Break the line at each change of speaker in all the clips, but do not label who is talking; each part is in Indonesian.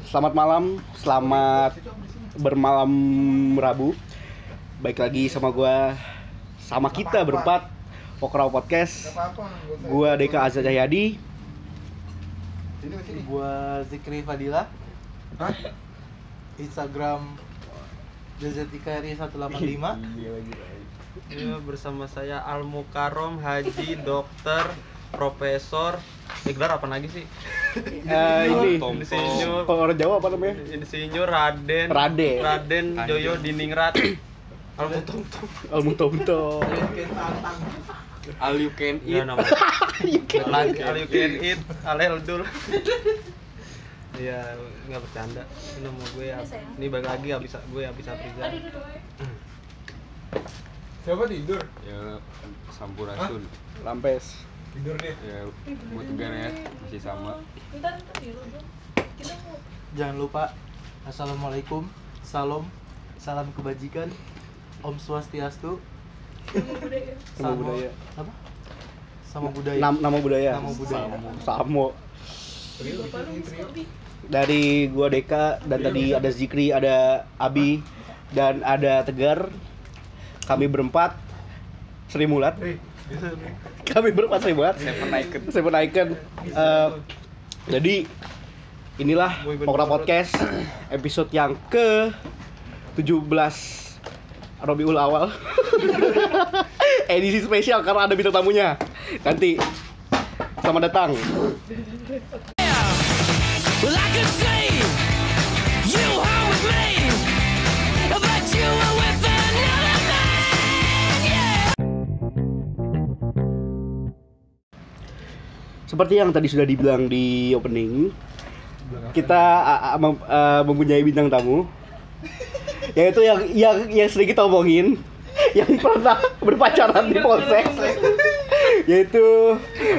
Selamat malam, selamat bermalam Rabu. Baik lagi sama gua sama kita berempat Pokraw Podcast. Gua Deka Azza Cahyadi.
Gua Zikri Fadila
Hah?
Instagram DZIKRI 185
Ya, bersama saya Al Mukarom Haji Dokter Profesor gelar apa lagi sih?
Eh, ini
Insinyur
kalau orang Jawa apa namanya?
Insinyur Raden
Raden.
Raden Joyo Diningrat Al Mutom
Al Munto
All you can eat.
nama Lagi Al You Can Eat Al Heldul Iya, nggak bercanda. Ini nama gue ya. Ini balik lagi habis gue habis Afriza.
Siapa tidur? Ya Sampurasun.
Lampes.
Tidur deh. Ya buat tegar ya, masih sama.
Jangan lupa Assalamualaikum Salam Salam kebajikan Om Swastiastu
Nama budaya.
Apa? Sama budaya
Nam- nama budaya.
Nama budaya.
Samo. Dari gua Deka dan tadi ada Zikri, ada Abi dan ada Tegar. Kami berempat Sri Mulat. Kami berempat Sri Mulat.
Seven Icon.
Seven Icon. Eh, jadi inilah Pokra Podcast episode yang ke 17 Robiul Awal. Edisi spesial karena ada bintang tamunya. Nanti selamat datang.
Well, I could
Seperti yang tadi sudah dibilang di opening, kita mem- a- mempunyai bintang tamu, yaitu yang yang yang sering kita omongin, yang pernah berpacaran di polsek, yaitu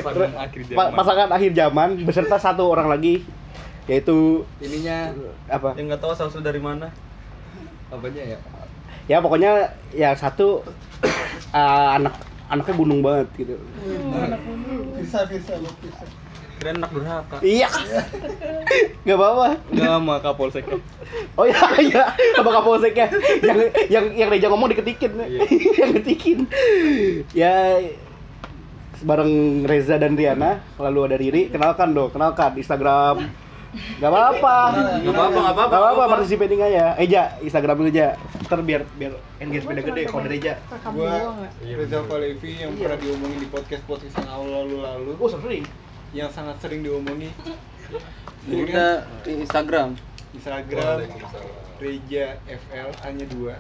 Pasangan akhir zaman.
pasangan akhir zaman beserta satu orang lagi, yaitu
Ininya
apa?
Yang nggak tahu asal usul dari mana.
apanya ya?
Ya pokoknya ya satu uh, anak anaknya gunung banget gitu.
Firsa, Firsa, lu Firsa
Keren anak durhaka.
Iya. Gak apa-apa.
Nama Kapolsek.
Oh iya iya sama kapolseknya yang yang yang Reja ngomong diketikin yang ketikin ya bareng Reza dan Riana lalu ada Riri kenalkan dong kenalkan Instagram Gak apa-apa.
Nggak apa-apa, nggak apa-apa,
Gak apa-apa, participating aja Eja, Instagram lu aja Ntar biar, biar engagement gede kalau dari Eja.
Gua
Iya,
Reza. Falevi yang pernah diomongin di podcast podcast yang awal lalu lalu
Oh sering
yang sangat sering diomongi Jadi kan
Kita Instagram.
Instagram Reja FL hanya dua.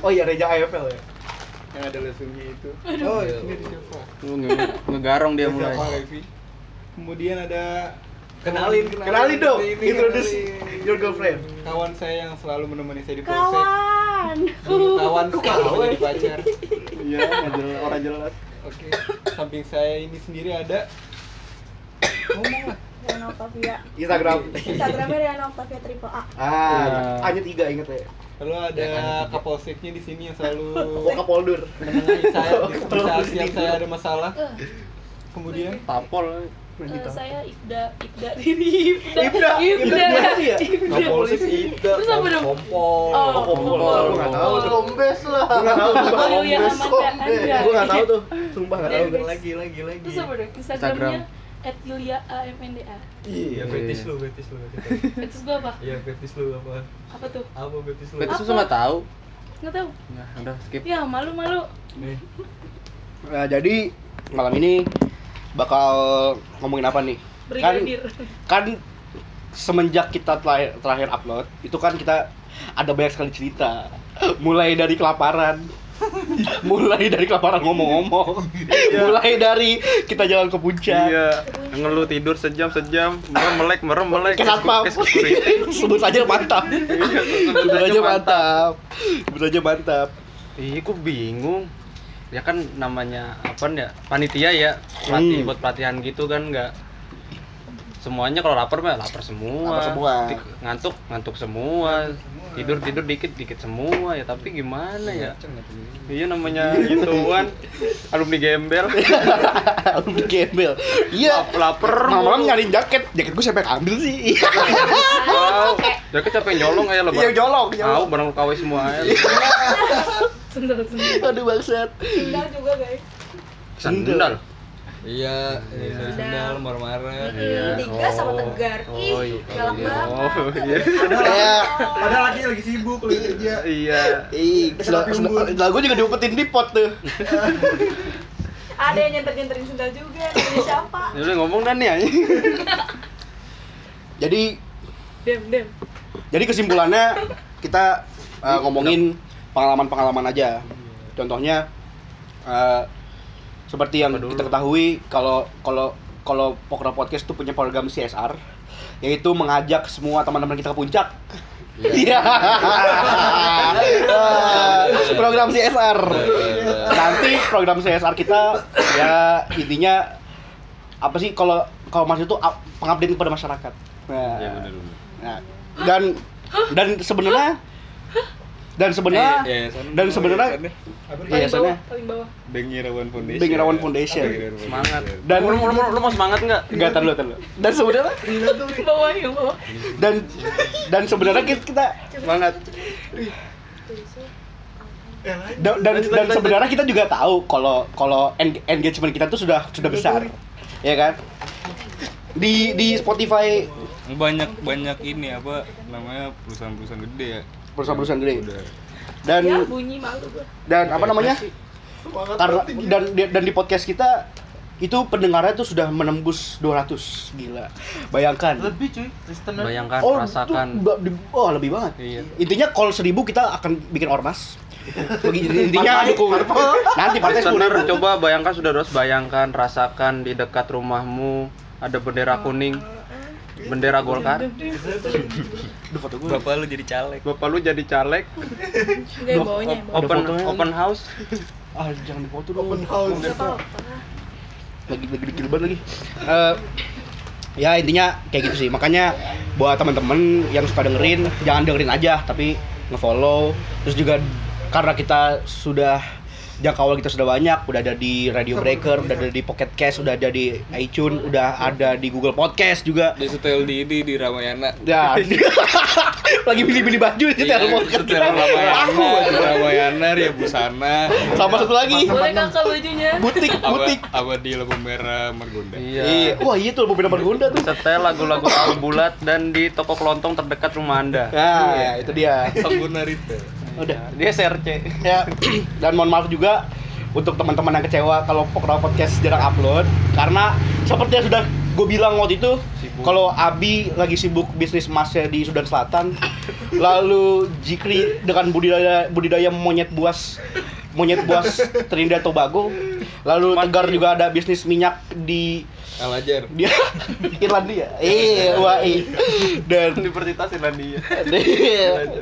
Oh iya Reja AFL ya?
Yang ada lesungnya itu. Oh ini di siapa
Lu nge- ngegarong dia
Reza
mulai.
Falevi kemudian ada
Kenalin, kenalin. Dong.
Ini,
Introduce
kenalin.
your girlfriend.
Kawan saya yang selalu menemani saya di polsek
kawan
kawan kawan? jadi pacar.
Iya, orang jelas
oke samping saya ini sendiri ada. Ngomong lah
Riana Octavia.
Instagram.
Instagramnya Riana Octavia triple A.
Ah,
Iya.
hanya tiga inget ya.
Lalu ada kapolseknya di sini yang selalu
Oh Kapoldur.
menengahi saya di saat siang saya ada masalah. Kemudian?
Tapol.
Eh, saya Ifda Ifda Riri Ifda
Ibda, Ibda Ibda ya?
Kapolsek Ida.
Terus apa dong?
Kompol.
Oh,
Kompol, gua nggak tahu.
Kombes lah
Gua nggak tahu, sumpah.
Oh, Amanda Andra.
Gua nggak tahu tuh, sumpah nggak tahu.
Lagi lagi lagi.
Terus apa dong? Instagramnya at Yulia AMNDA
Iya, fetis lu, fetis lu.
Terus gua apa?
Iya, fetis lu apa?
Apa tuh?
Apa fetis lu?
Betis
Apa?
lu nggak tahu.
Nggak tahu
Nah, udah skip.
Ya malu-malu
Nih.
Nah, jadi malam ini bakal ngomongin apa nih? Kan,
Brigadir
kan semenjak kita terakhir, terakhir upload, itu kan kita ada banyak sekali cerita. Mulai dari kelaparan, mulai dari kelaparan ngomong-ngomong, mulai dari kita jalan ke puncak,
Iya, ngeluh tidur sejam sejam, merem melek, merem melek.
ke satpam,
ke security.
sebut saja mantap, sebut aja mantap, sebut aja mantap.
Ih, kok bingung. Ya kan namanya apa ya? Panitia ya, pelatih
Hmm.
buat pelatihan gitu kan nggak semuanya kalau lapar mah lapar semua.
Lapar semua.
Ngantuk, ngantuk semua. Tidur tidur dikit dikit semua ya, tapi gimana ya? Iya namanya gituan alumni gembel.
Alumni gembel. Iya.
Lapar.
Malam-malam nyariin jaket, jaket gue siapa yang ambil sih?
Tahu Jaket capek nyolong aja lo,
Yang jolong,
Tahu
jolong.
barang lu KW semua aja.
Sendal sendal.
Aduh bangsat.
Sendal juga guys.
Sandal.
Iya, dari sendal marah-marah.
Tiga sama tegar.
Oh,
Ih,
iya.
galak banget.
Oh, iya.
Ya,
Padahal lagi lagi sibuk lagi kerja.
Iya.
ih, sendal sendal gue juga diumpetin di pot tuh.
Ada yang nyenter-nyenterin sendal juga. Namanya siapa?
Ini udah ngomong dan nih anjing.
Jadi
Dem, dem.
Jadi kesimpulannya kita uh, ngomongin pengalaman-pengalaman aja. Contohnya uh, seperti yang kita ketahui kalau kalau kalau Pokra Podcast itu punya program CSR yaitu mengajak semua teman-teman kita ke puncak. Iya. Uh, program CSR. Nanti program CSR kita ya intinya apa sih kalau kalau maksud itu pengabdian kepada masyarakat. Nah,
Iya benar benar.
Nah, dan dan sebenarnya dan sebenarnya
Eh, yayasan-
dan sebenarnya
yayasannya.
Paling bawah, paling bawah.
Bengirawan Foundation.
Bengirawan Foundation.
Semangat.
Dan-
lu, lu, lu, lu mau semangat nggak?
enggak terlalu terlalu dan sebenarnya
bawah, yang bawah.
dan dan sebenarnya kita, kita
Semangat.
dan dan, dan sebenarnya kita juga tahu kalau kalau eng- engagement kita tuh sudah sudah besar ya kan di di Spotify
Banyak banyak ini apa namanya perusahaan-perusahaan gede ya.
Perusahaan-perusahaan gede dan
Ya, bunyi malu. gua.
dan apa namanya? Karena dan dan di podcast kita itu pendengarnya tuh sudah menembus 200 gila. Bayangkan.
Lebih cuy, listener.
Bayangkan,
oh,
rasakan.
tuh oh lebih banget.
Iya.
intinya kalau seribu kita akan bikin ormas. Bagi- intinya dukung. Nanti partai
Listener, coba bayangkan sudah terus bayangkan rasakan di dekat rumahmu ada bendera kuning bendera Golkar.
Foto gue
bapak lu jadi caleg. Bapak lu jadi caleg. Open open house.
Ah jangan dipoto dong.
Open house.
Lagi lagi banget lagi. Eh, ya intinya kayak gitu sih. Makanya buat teman-teman yang suka dengerin jangan dengerin aja tapi ngefollow. Terus juga karena kita sudah jangkauan kita sudah banyak udah ada di Radio Breaker udah ada di Pocket Cast udah ada di iTunes udah ada di Google Podcast juga.
Di setel di ini di Ramayana.
Ya. Lagi pilih-pilih baju di
Iya,
setel podcast.
setel Ramayana
Aku.
Ramayana ya busana.
Sama satu lagi.
Boleh kakak bajunya?
butik butik.
apa di lampu merah Margonda.
Iya. Wah iya tuh beberapa Margonda tuh.
Setel lagu-lagu al bulat dan di toko kelontong terdekat rumah anda.
Nah itu dia.
Sampurna Rita
udah.
Dia SRC
ya. Dan mohon maaf juga untuk teman-teman yang kecewa kalau Pokra Podcast jarang upload. Karena seperti yang sudah gue bilang waktu itu kalau Abi lagi sibuk bisnis emasnya di Sudan Selatan lalu Jikri dengan budidaya budidaya monyet buas monyet buas Trinidad Tobago lalu Tegar juga ada bisnis minyak di
Alajar
dia Irlandia. Eh wah eh. dan
Universitas Irlandia.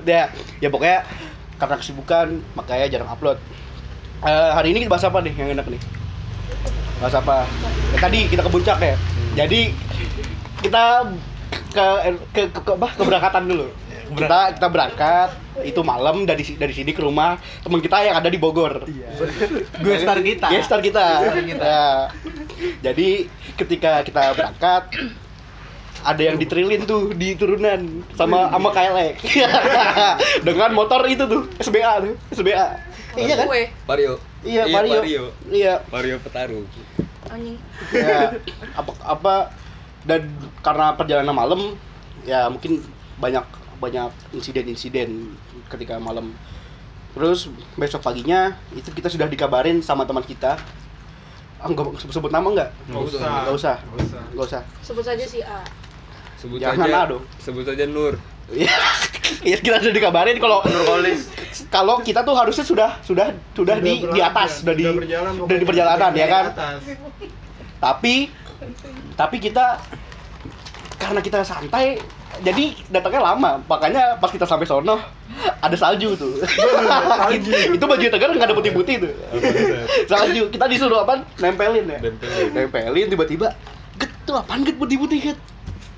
Ya, ya pokoknya karena kesibukan makanya jarang upload. Eh, hari ini kita bahas apa nih yang enak nih? Bahas apa? Ya, tadi kita ke puncak ya. Jadi kita ke ke ke, ke apa? Keberangkatan dulu. Kita kita berangkat itu malam dari dari sini ke rumah teman kita yang ada di Bogor.
Gue star kita.
Gestar kita. Ya. Jadi ketika kita berangkat ada yang ditrilin tuh di turunan sama sama KLX dengan motor itu tuh SBA tuh SBA iya kan?
Gue,
Vario.
Iya Vario. Iya.
Vario Petaru.
Anjing.
ya apa apa dan karena perjalanan malam ya mungkin banyak banyak insiden-insiden ketika malam. Terus besok paginya itu kita sudah dikabarin sama teman kita. Ah, nggak sebut, sebut nama nggak?
Nggak usah.
nggak usah.
Nggak usah.
usah.
Sebut saja si A.
sebut
Jangan lah dong.
sebut saja Nur.
Iya, Iya, kita sudah dikabarin kalau kalau kita tuh harusnya sudah sudah sudah di di atas, sudah di
berjalan
sudah di perjalanan ya kan.
atas.
Tapi tapi kita karena kita santai jadi datangnya lama. Makanya pas kita sampai sono ada salju tuh. Itu baju tegar nggak ada putih-putih tuh. Salju. Kita disuruh apa? Nempelin ya.
Nempelin.
nempelin tiba-tiba get tuh apaan get putih-putih get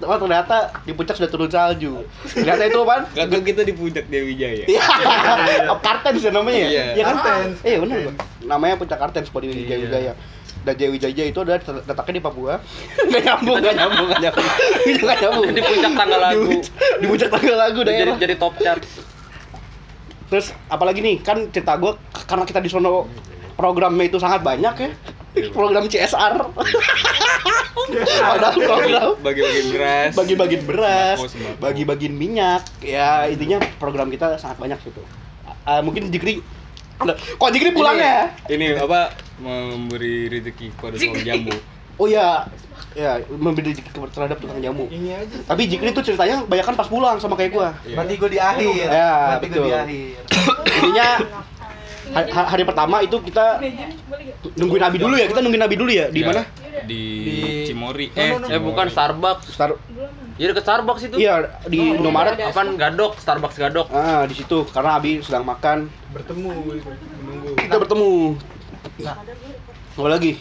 Oh, ternyata di puncak sudah turun salju. Ternyata itu apaan?
Kagak kita di puncak Dewi Jaya
Iya, Kartens ya namanya ya?
Iya.
Iya kan?
Kartens.
Iya benar. Namanya puncak Kartens Podi
Iya.
Wijaya. dan Jawi Jaja itu adalah letaknya di Papua. Nggak nyambung, nggak nyambung, nggak nyambung. Nggak nyambung.
Di puncak tangga lagu.
Di, puncak tangga lagu
jadi
daerah.
jadi top chart
Terus apalagi nih, kan cerita gue karena kita di sono programnya itu sangat banyak ya. Program CSR. Padahal program
Bagi-bagi beras.
bagi-bagi beras, bagi-bagi minyak. Ya intinya program kita sangat banyak gitu. Ah, mungkin Jikri Loh, kok Jikri pulang ya?
Ini apa memberi rezeki kepada tukang jambu.
Oh ya, ya memberi rezeki terhadap tukang jamu.
Ini aja.
Tapi Jikri tuh ceritanya banyak kan pas pulang sama kayak gua.
Berarti gue di akhir.
Ya,
Berarti gue
betul.
di akhir.
Intinya ha- ha- hari pertama itu kita nungguin Nabi dulu ya, kita nungguin Nabi dulu ya. Di
Ya,
mana?
Di
Di-
Cimori. Eh,
no, no.
eh bukan Starbucks
Star
jadi ke Starbucks itu
Iya, di Indomaret.
apaan gadok Starbucks gadok
Ah, di situ karena Abi sedang makan.
Bertemu menunggu.
Kita bertemu. Apa lagi?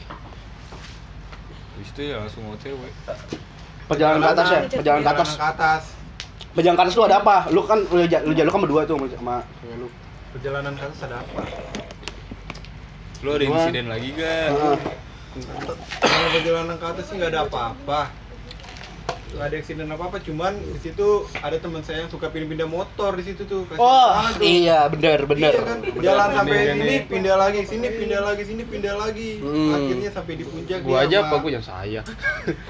Di situ ya langsung OTW.
Perjalanan ke atas ya, perjalanan ke atas.
Perjalanan ke atas.
Perjalanan ke atas lu ada apa? Lu kan lu lu jalan kan berdua tuh sama- sama cewek lu.
Perjalanan ke atas ada apa?
Lo ada insiden lagi gak?
Ah,
Kalau perjalanan ke atas sih nggak ada apa-apa. Nggak ada eksiden apa-apa, cuman di situ ada teman saya yang suka pindah-pindah motor di situ tuh. Kasian
Oh,
tuh.
iya bener bener.
Iya kan, jalan sampai
Bener,
sini, pindah lagi sini, pindah lagi sini, pindah lagi.
Hmm.
Akhirnya sampai di puncak
gua
dia
aja apa gua yang saya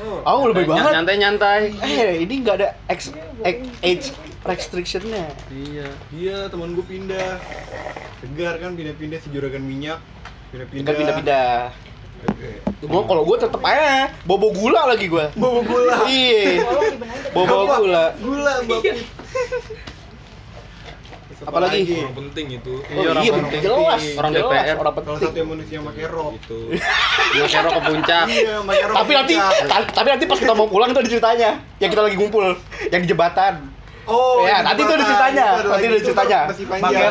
Oh,
Oh, lebih banget.
nyantai nyantai
Eh, ini nggak ada ex, ex- age restriction-nya.
iya
Dia teman gue pindah. Segar kan pindah-pindah si juragan minyak. Pindah-pindah. Oke.
Gua kalau gua tetep aja bobo gula lagi gua.
Bawa gula.
Iya. Bobo gula.
Gula, Bapak.
Apalagi?
Orang penting itu.
Oh,
Iya, orang
iya,
penting.
jelas.
Orang
jelas,
DPR.
Orang penting.
satu yang manusia yang pakai rok.
Itu.
dia kero ke puncak
Iya, pakai rok.
Tapi nanti, tapi nanti pas kita mau pulang itu ada ceritanya. Yang kita lagi ngumpul, yang di jembatan.
Oh,
Ya, nanti itu ada ceritanya. Nanti ada ceritanya.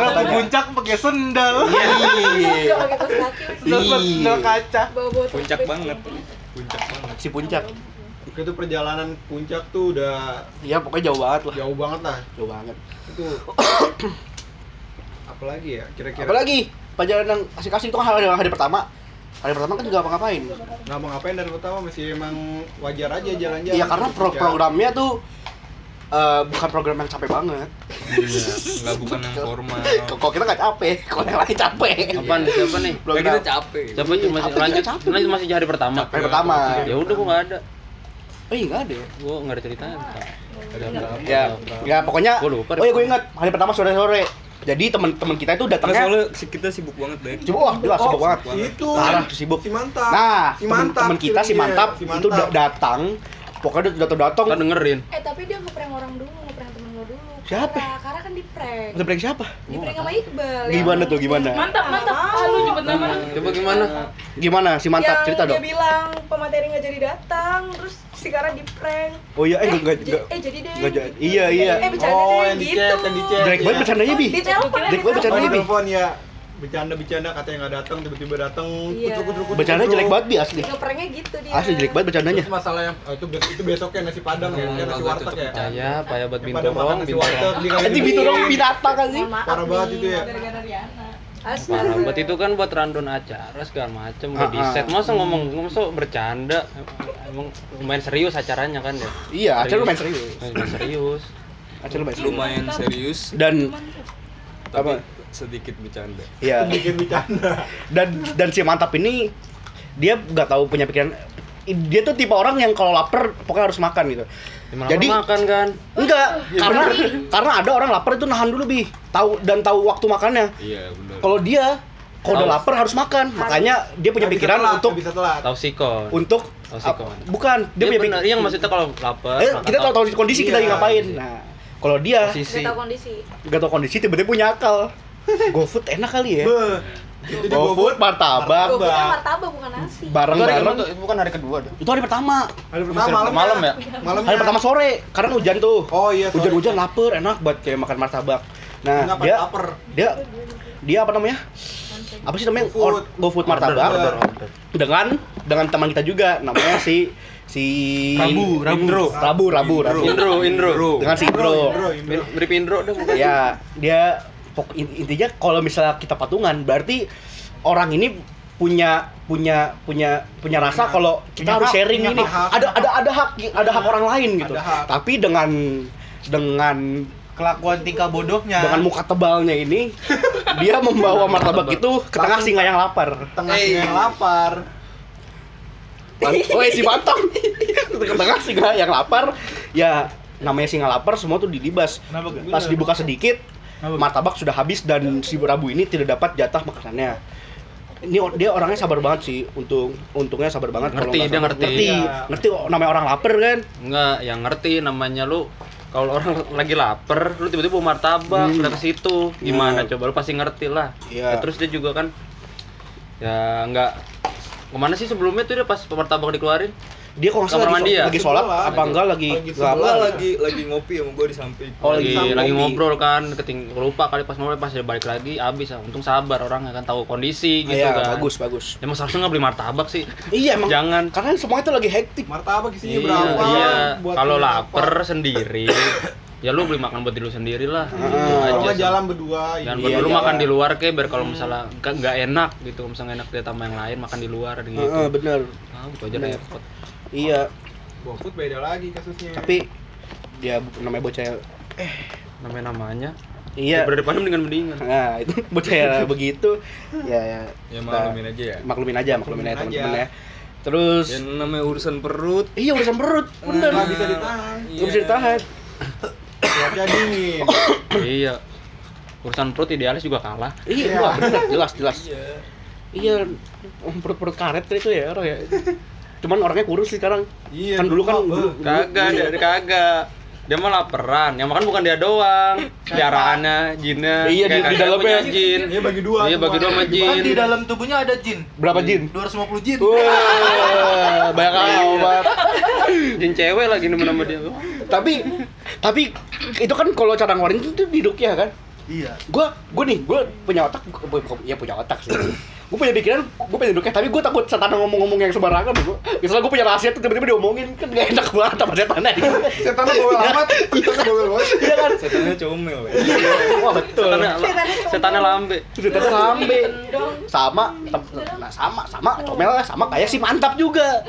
Rok ke puncak pakai sendal.
Iya.
Iya.
Sendal kaca.
Puncak banget. Puncak banget.
Si puncak.
Itu perjalanan puncak tuh udah
Iya, pokoknya jauh banget lah.
jauh banget lah.
Jauh banget.
Itu apalagi ya kira-kira
Apalagi perjalanan asik-asik itu kan hari, hari pertama. Hari pertama kan nggak apa-ngapain.
nggak mau ngapain dari pertama masih emang wajar aja jalan-jalan
Iya karena pro programnya tuh eh, bukan program yang capek banget.
Iya, enggak bukan yang formal.
Kok kita nggak capek, kalau yang lain capek.
apaan siapa nih
Belum
Kayak kita capek.
siapa cuma
Capek,
lanjut
capek.
lanjut masih hari pertama
Hari pertama.
ya udah gua nggak ada
Oh iya nggak ada ya?
gua nggak ada ceritanya
Ya, ya pokoknya.
Gua lupa
oh iya gue ingat hari pertama sore-sore. Jadi teman-teman kita itu datangnya
soalnya si- kita sibuk banget deh.
Coba wah jelas sibuk banget.
itu
Parah sibuk.
si mantap
Nah,
si mantap
teman kita si
iya,
mantap
si
itu da- datang. Pokoknya datang-datang.
kan dengerin
Eh tapi dia ngeprank orang dulu, ngeprank temen lo dulu.
Siapa?
Kara, Kara kan di prank.
Ada prank siapa?
Di prank sama Iqbal. ya.
Gimana tuh gimana?
Mantap, mantap. Ah, lu nyebut nama.
coba gimana
Gimana si mantap
yang
cerita
dia
dong.
bilang pemateri nggak jadi datang, terus si Kara di prank.
Oh iya eh enggak
j-
enggak.
eh jadi deh.
nggak jadi. Iya, iya.
Eh bercanda
Oh,
deh
yang di
gitu.
chat, yang di chat.
Banget
Iya.
bercandanya bi.
Di
banget
oh
bercandanya
di
bi.
telepon ya bercanda-bercanda katanya nggak datang tiba-tiba datang
Iya.
kucuk kucuk kucuk
Bercandanya
kucuk.
jelek banget bi asli.
Gitu dia.
Asli jelek banget bercandanya.
Terus masalah yang oh, itu itu besoknya nasi padang ya, ya nasi warteg ya.
saya payah buat dong
dikasih
Anjing
duit.
itu dong binatang kan sih.
Parah banget itu ya.
Parah buat itu kan buat random acara segala macem udah
Ah,
di
ah.
set masa ngomong masa bercanda emang lumayan serius acaranya kan ya
Iya, acara lu main serius.
Lumayan serius
Acara lu main serius.
Lumayan serius
Dan
tapi
apa?
Sedikit bercanda.
Iya.
bikin bercanda.
Dan dan si mantap ini dia nggak tahu punya pikiran dia tuh tipe orang yang kalau lapar pokoknya harus makan gitu.
Gimana
Jadi
makan kan
enggak karena karena ada orang lapar itu nahan dulu bi tahu dan tahu waktu makannya.
Iya, benar.
Kalau dia kalau udah lapar harus makan makanya dia punya pikiran
telat,
untuk
bisa telat.
tahu sikon
untuk
Tahu sikon.
ap- bukan dia,
dia
punya
benar
pikiran
iya maksudnya kalau lapar
eh, kita tahu tahu kondisi kita lagi
Iya.
ngapain nah kalau dia
Nggak tahu kondisi.
nggak tahu kondisi tiba-tiba punya akal GoFood enak kali ya.
Beuh. Itu di
GoFood martabak.
punya martabak bukan nasi.
bareng
itu itu bukan hari kedua deh.
Itu hari pertama.
Hari pertama. Malam
malam ya?
Malamnya.
hari pertama sore. Karena hujan tuh.
Oh iya,
hujan-hujan lapar enak buat kayak makan martabak. Nah
Kenapa
dia
lapar?
dia dia apa namanya? Apa sih namanya?
GoFood.
Or- GoFood. Martabak.
Order,
dengan dengan teman kita juga. Namanya si si
Rabu, Rabu. Indro.
Rabu. Rabu Rabu
Indro Indro
dengan si Indro.
Indro, Indro.
mirip Indro. Dong
ya dia intinya kalau misalnya kita patungan berarti orang ini punya punya punya punya rasa kalau kita
punya
harus
hak,
sharing
punya
ini.
hak.
ada ada ada hak ada hak orang lain gitu.
Ada hak.
tapi dengan dengan
Kelakuan tingkah bodohnya.
dengan muka tebalnya ini dia membawa martabak itu ke tengah singa yang lapar.
Tengah yang lapar.
oh si mantap ke tengah singa yang lapar. Ya namanya singa lapar semua tuh dilibas pas dibuka sedikit martabak sudah habis dan si Rabu ini tidak dapat jatah makanannya ini dia orangnya sabar banget sih untung untungnya sabar banget kalau
Ngerti,
nggak
dia ngerti.
ngerti
Iya.
ngerti oh, namanya orang lapar kan
Enggak, yang ngerti namanya lu kalau orang lagi lapar, lu tiba-tiba mau martabak,
Hmm.
udah ke situ. Gimana
Nah.
coba lu pasti ngerti lah.
Iya.
Ya, terus dia juga kan ya enggak ke mana sih sebelumnya tuh dia pas martabak dikeluarin?
Dia kok nggak salah lagi,
mandi ya?
lagi sholat
Sebelah.
apa enggak lagi
Lagi
nggak
sebelah,
apa
lagi lagi ngopi sama gue di samping.
Oh, lagi
lagi,
sama
lagi
ngopi.
ngobrol kan, keting lupa kali pas ngobrol pas dia balik lagi habis ah. untung sabar orangnya kan tahu kondisi gitu
iya
kan.
bagus bagus
Ya masa harusnya nggak beli martabak sih?
iya emang
Jangan.
karena semua itu lagi hektik
Martabak isinya
Iya,
berapa?
iya.
buat
Kalau lapar
apa?
sendiri, ya lu beli makan buat diri lu sendiri lah. Gitu
Kalau
aja
nggak
sih.
jalan berdua.
Jangan
iya.
Iya,
lu
jalan.
makan di luar ke biar kalau misalnya nggak enak gitu, misalnya enak dia tambah yang lain makan di luar gitu.
Heeh, bener
Ah, gitu aja
Bener.
repot.
Iya
GoFood beda lagi kasusnya.
tapi dia namanya bocah
Namanya namanya.
iya
Daripada depannya mendingan mendingan.
nah itu bocah begitu ya ya
Ya
kita
maklumin aja ya.
maklumin aja maklumin aja
Maklumin
teman-teman
aja.
ya terus
Yang namanya urusan perut.
iya urusan perut bener
nggak bisa ditahan.
nggak bisa ditahan
Cuaca dingin.
iya. Urusan perut idealis juga kalah.
iya wah, bener jelas jelas
Iya.
iya perut-perut karet itu ya orang ya cuman orangnya kurus sih sekarang
Iya.
kan dulu kan dulu,
Kagak, dia, dia kagak. Dia mah laparan. Yang makan bukan dia doang. Piaraannya, jinnya.
Iya, di- di dalamnya.
punya jin.
Iya bagi dua.
Iya, bagi dua sama jin.
Kan di dalam tubuhnya ada jin.
berapa jin
250 jin.
Wah, banyak amat.
Jin cewek lagi nemen sama dia.
tapi tapi itu kan kalau cara ngeluarin itu di rukyah kan
Iya.
gua gua nih gua punya otak gua, ya punya otak sih gua punya pikiran gua pengen rukyah tapi gua takut setan ngomong-ngomong yang sembarangan gua misalnya gua punya rahasia tuh tiba-tiba diomongin kan gak enak banget sama setannya
Setannya bawel amat. Setannya bawel banget.
iya kan?
Setannya comel ya.
wah betul.
Setannya, lambe.
setannya lambe. Sama tem- nah, sama sama comel sama kayak si mantap juga.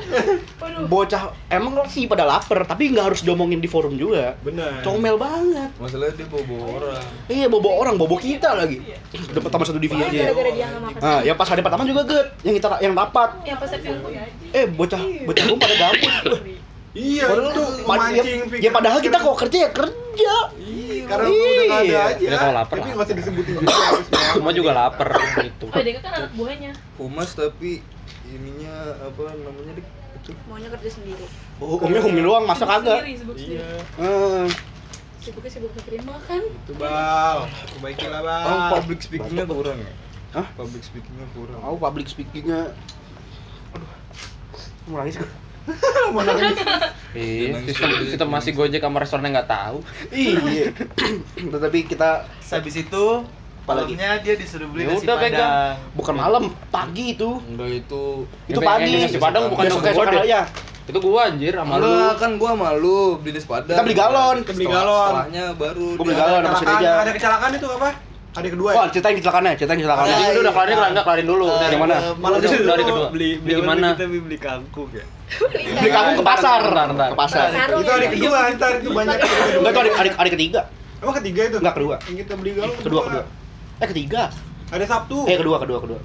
Waduh.
bocah emang sih pada lapar tapi nggak harus diomongin di forum juga.
Bener.
comel banget.
Masalahnya dia bobo orang.
iya bobo orang bobo kita lagi. Udah pertama satu divisi.
Makan.
nah yang pas hari pertama juga get yang kita yang rapat
Yang
eh bocah bocah gue pada gabut
Iya,
padahal
itu
pad- ya,
mancing
ya padahal kita kok kerja ya kerja
Iya, karena lu udah nggak ada
Iya.
aja.
Dia kalau lapar,
Tapi masih disebutin juga.
Semua juga lapar gitu.
Oh, dia kan anak buahnya.
Humas tapi ininya apa namanya dik? Itu.
Maunya kerja sendiri.
oh, omnya humil doang masa kagak.
Iya.
Eh,
Sibuknya sibuk mikirin makan.
Itu bal, perbaikilah bal.
Oh, public speakingnya kurang ya?
Hah?
Public speakingnya kurang.
mau public speakingnya aduh mau nangis gue
Iya, sistem, sistem masih gojek sama restorannya nggak tahu.
iya tetapi kita
Habis itu
Apalagi?
malamnya dia disuruh beli
Ya
nasi
udah,
padang.
pegang.
bukan malam pagi itu
Enggak itu
itu
Yang
pagi
nasi Padang bukan yang gua
esok
deh.
ya
Itu gua anjir sama lu.
Kan gua malu beli di Padang.
Kita beli galon.
Kita beli galon.
Setelahnya baru
Gua beli galon. sama
ada kecelakaan itu apa? Ada kedua ya?
oh ceritain kecelakaannya ceritain kecelakaannya
Jadi udah kelarin kelarin enggak kelarin dulu. Dari
Yang mana?
Malah
Dari,
dulu.
dari kedua.
beli
Beli gimana?
Kita beli, beli kangkung ya.
beli kamu ke pasar ke pasar
Itu hari kedua, ntar itu banyak.
enggak itu hari, hari, hari ketiga
Emang ketiga itu?
Enggak, kedua.
Yang kita beli galon
kedua kedua eh ketiga
Ada Sabtu.
eh kedua kedua kedua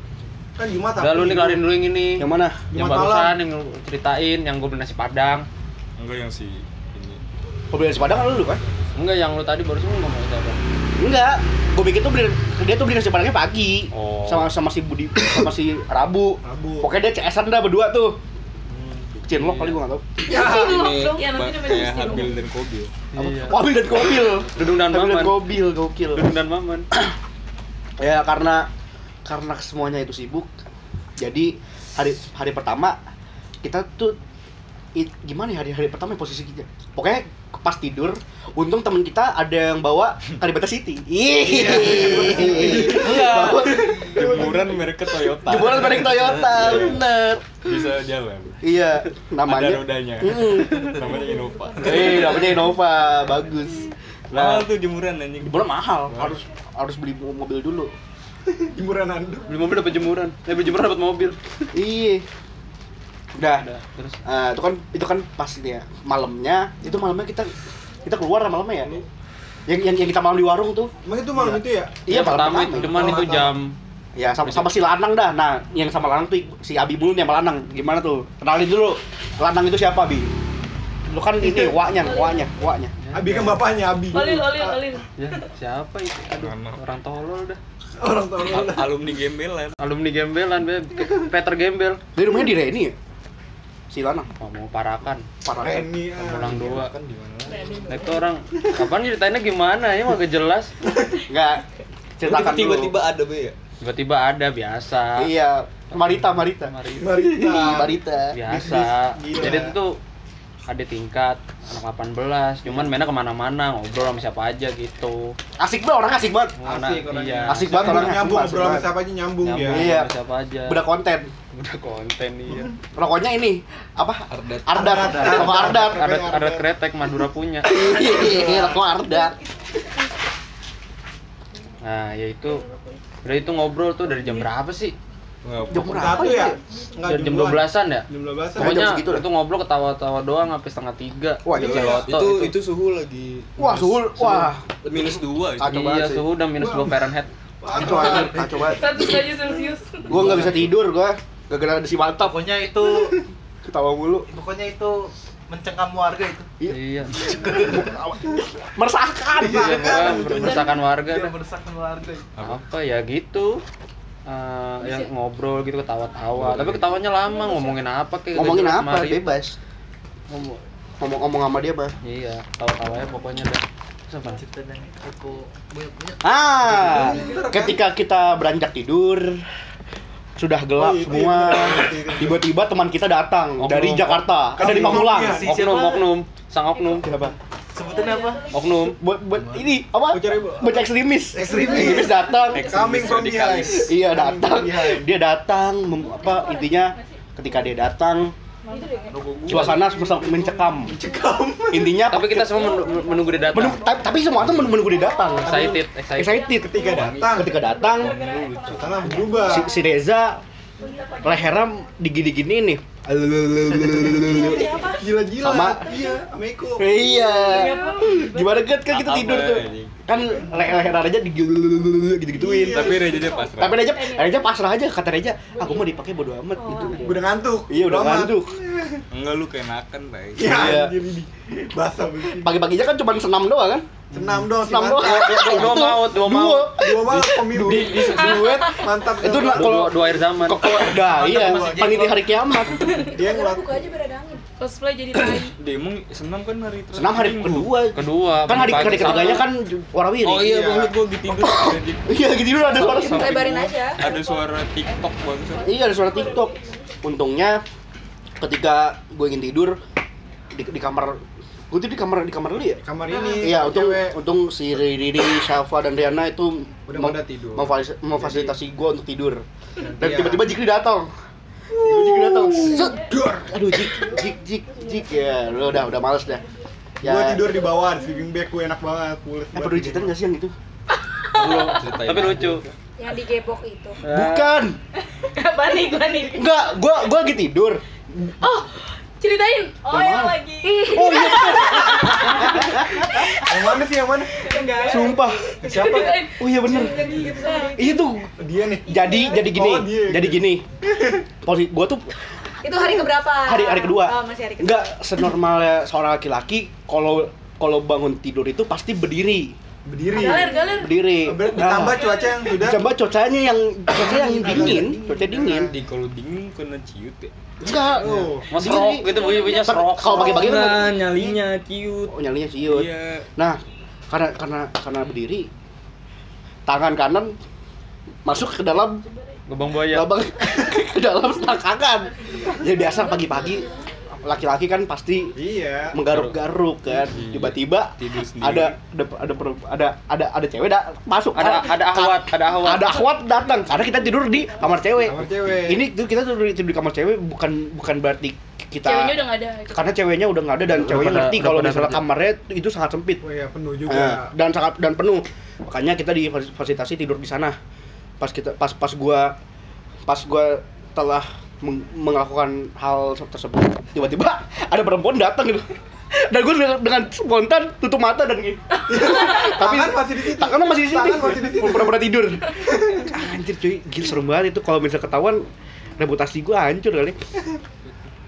Kan Jumat
Udah lu nih kelarin dulu yang ini.
yang mana
Yang barusan
malam.
yang ceritain yang gua beli nasi Padang.
Enggak yang si ini.
Kau beli nasi padang kan lu kan
Enggak yang lu tadi barusan lu ngomong itu apa?
Enggak gue pikir tuh beli dia tuh beli nasi padangnya pagi
Oh.
sama sama si Budi sama si Rabu
Rabu.
pokoknya dia CS-an dah berdua tuh Cinlok kali gue gak tau
Ya, ini.
Ya, nanti
kayak Habil dan Kobil.
Iya.
Wabil dan Kobil
Dudung dan
Wabil dan
Maman.
Kobil gokil
Dudung dan Maman.
ya karena karena semuanya itu sibuk jadi hari hari pertama kita tuh i- gimana ya hari hari pertama posisi kita pokoknya pas tidur untung temen kita ada yang bawa Kalibata City Ih. Bawa
Jemuran merek Toyota.
jemuran merek Toyota bener
Bisa jalan.
iya namanya
Ada rodanya.
Mm.
Namanya Innova.
eh namanya Innova bagus
Mahal
nah
tuh jemuran anjing.
jemuran mahal harus harus beli mobil dulu
Jemuran anduk.
Beli mobil dapat jemuran. Eh beli jemuran dapat mobil.
Iya. Udah.
Udah, terus
Eh, itu kan itu kan pas ya malamnya itu malamnya kita kita keluar malamnya ya yang yang, yang kita malam di warung tuh
Emang itu malam itu ya?
iya
yang pertama
malam
itu cuman itu jam
ya sama, sama si Lanang dah nah yang sama Lanang tuh si Abi Bulu nih sama Lanang gimana tuh kenalin dulu Lanang itu siapa Abi lu kan ini waknya waknya waknya
Abi kan bapaknya Abi.
Olil, olil, olil.
ya siapa itu? Aduh, orang tolol dah.
Orang.
Al- alumni gembelan
Alumni gembelan, Beb. Peter Gembel.
dari rumahnya di Reni ya si Lanang
Oh, mau parakan.
parah
Reni. ah.
Pulang dua.
kan di mana
Nah, itu orang kapan ceritainnya gimana ya agak jelas.
enggak ceritakan dulu
tiba-tiba ada be ya
Tiba-tiba ada biasa.
iya Marita Marita
Mari
Marita.
Marita
biasa. Jadi itu ada tingkat anak 18 cuman mainnya ke mana-mana ngobrol sama siapa aja gitu.
Asik banget orang asik banget.
Asik orangnya.
iya.
Asik banget orangnya.
Nyambung
Asik
ngobrol sama siapa aja nyambung
nyambung
ya.
Iya.
sama siapa aja.
Udah konten.
Udah konten iya.
Rokoknya ini apa?
Ardat.
Ardat. Rokok Ardat.
Ada ada kretek Madura punya.
Iya rokok Ardat.
Nah ya itu. Udah itu ngobrol tuh dari jam berapa sih
jam berapa
Satu ya? Enggak
jam jam 12-an ya?
Jam 12
Pokoknya
pokoknya
segitu dah.
itu ngobrol ketawa-tawa doang sampai setengah tiga.
Wah, gila.
Ciloto
itu itu suhu lagi.
Wah suhu wah.
Minus dua itu.
Kacau
iya suhu udah minus 2 Fahrenheit.
Kacau banget kacau banget.
Satu saja Celsius.
gua nggak bisa tidur gua. Gara-gara ada si mantap.
Pokoknya itu
ketawa mulu.
pokoknya itu mencengkam warga itu.
iya.
Meresahkan
iya pokoknya meresahkan warga dah
meresahkan warga. itu.
apa ya gitu Eh, yang ngobrol gitu ketawa-tawa. Tapi ketawanya lama ngomongin apa kayak
ngomongin apa?
kemarin.
bebas.
Ngomong-
ngomong-ngomong sama dia mah
iya tawa-tawanya pokoknya dah Terus apa?
Cipta dan banyak.
ah ketika kita beranjak tidur sudah gelap
Oh, itu
semua
iya.
tiba-tiba teman kita datang
Oknum.
dari Jakarta. Eh, dari. Pamulang
Iya.
Si
oknum oknum. Sang oknum.
Siapa
Sebutin apa?
oknum.
Buat buat ini apa?
Bocah
ekstremis
Ekstremis.
ekstremis datang.
Coming from behind.
iya datang. Dia datang mem- apa intinya ketika dia datang suasana semesta mencekam. Intinya
tapi kita semua men- menunggu dia datang.
Menunggu, tapi, tapi semua tuh menunggu dia datang.
Excited excited.
Excited.
Ketika datang,
ketika datang
suasana berubah.
si, si Reza lehernya digini-gini nih.
Gila-gila.
Sama.
Iya, Eko.
iya. Gimana kan kan kita tidur tuh.
ini?
kan le- leher Reza gitu-gituin.
Iya.
tapi Reja dia pasrah.
Tapi Reza Reza pasrah aja kata Reza aku mau dipakai bodo amat gitu.
Udah ngantuk.
iya udah ngantuk.
Enggak lu kenakan baik
Ya,
Iya.
Basah
pagi-paginya kan cuma senam doang kan
Senam dong,
senam doang
mantap.
dua maut dua maut.
Dua malam pemilu.
duet
Mantap.
Itu nak- kalau
dua, dua air zaman.
kok udah iya. panitia hari kiamat.
Dia ngelak
Buka aja biar ada angin. Cosplay jadi tai.
dia emang senam kan hari terakhir
senam hari kedua.
Kedua
kan hari hari ketiganya kan warawiri
oh iya
Iya.
banget gua gitu
iya gitu ada suara
Lebarin aja.
ada suara TikTok bagus
iya ada suara TikTok. Untungnya ketika gue ingin tidur di, di kamar gue tidur di kamar di kamar dulu ya
kamar ini.
Iya, untung
cewek.
untung si Riri, Syafa dan Riana itu
Udah
mem-
pada tidur.
memfalis- memfasilitasi gue untuk tidur. Dan
Iya.
tiba-tiba Jikri datang. Tiba Jikri datang. Set. Aduh, Jik, Jik, Jik, Jik ya. Lu udah udah males dah. Ya.
Gua tidur di bawah, di sleeping bag gue enak banget, pules
Eh,
banget.
perlu diceritain nggak sih yang itu?
belum tapi lucu
Yang digebok itu.
Bukan.
panik, panik.
Enggak, gua gua lagi tidur.
Oh, ceritain. Oh,
Yang
lagi.
Oh iya,
Yang mana sih yang mana?
sumpah.
Siapa?
Oh iya bener. Iya tuh.
Dia nih.
Jadi jadi gini,
Oh, dia.
jadi gini. Posisi gua tuh
Itu hari keberapa?
hari hari kedua.
Oh, masih hari kedua.
Enggak senormalnya seorang laki-laki kalau kalau bangun tidur itu pasti berdiri.
Berdiri.
Galer, galer.
Berdiri.
Ber- Ditambah cuaca yang sudah
Ditambah cuacanya yang cuaca yang dingin, cuaca dingin.
di kalau dingin kena ciut ya
Enggak.
Oh.
mau serok gitu bunyi-bunyinya serok
Kalau pagi-pagi kan
nyalinya ciut
oh, nyalinya ciut.
iya
Nah, karena karena karena berdiri tangan kanan masuk ke dalam
gebang buaya
lubang ke dalam selangkangan. Ya biasa pagi-pagi laki-laki kan pasti
Iya.
menggaruk-garuk kan.
Iya.
Tiba-tiba ada ada ada ada ada ada cewek da, masuk
ada
Kan-
ada ahwat ada ahwat
ada akhwat datang karena kita tidur di kamar cewek.
Kamar cewek.
Ini tuh kita tidur, tidur di kamar cewek bukan bukan berarti kita
Ceweknya udah nggak ada. gitu.
karena ceweknya udah nggak ada dan
Udah
ceweknya
pada-
ngerti kalau misalnya
kerja.
kamarnya itu sangat sempit.
Oh iya, penuh
Eh,
juga.
dan sangat dan penuh. Makanya kita di fasilitasi tidur di sana. pas kita pas pas gua pas gua telah meng- melakukan hal tersebut. Tiba-tiba ada perempuan datang gitu. Dan gue dengan, dengan spontan tutup mata dan gini. Tapi
Tangan masih di situ.
tangannya masih di sini
Tangan masih di situ.
pura-pura tidur. Anjir cuy. Gila serem banget itu. Kalau misalnya ketahuan reputasi gue hancur kali.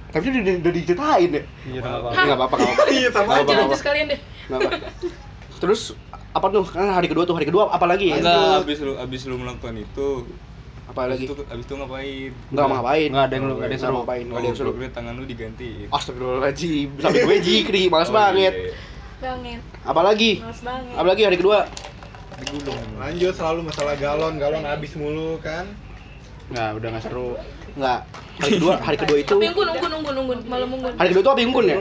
Tapi udah, udah, udah diceritain ya.
Iya, udah nggak apa-apa.
nggak apa-apa nggak apa-apa.
Iya, sama
Nggak
aja.
Lanjut sekalian deh.
Nggak apa. terus apa tuh? Kan hari kedua tuh hari kedua apa lagi ya?
Enggak, abis lu abis lu melakukan itu
apa lagi
Abis itu, abis itu ngapain?
nggak mau ngapain
Nggak ada yang lu, nggak ada yang
Nggak
seru.
ngapain nggak ada yang seru
gue tangan lu digantiin.
Astagfirullahaladzim, sampai gue jikri, males
Oh,
banget.
iya.
Banget.
Apalagi?
Males banget.
Apalagi hari kedua?
Lanjut selalu masalah galon, galon habis mulu kan.
Nggak, udah nggak seru.
Enggak. Hari kedua, hari kedua itu.
Tapi unggun, unggun, unggun, unggun, malam unggun.
Hari kedua itu apa unggun ya?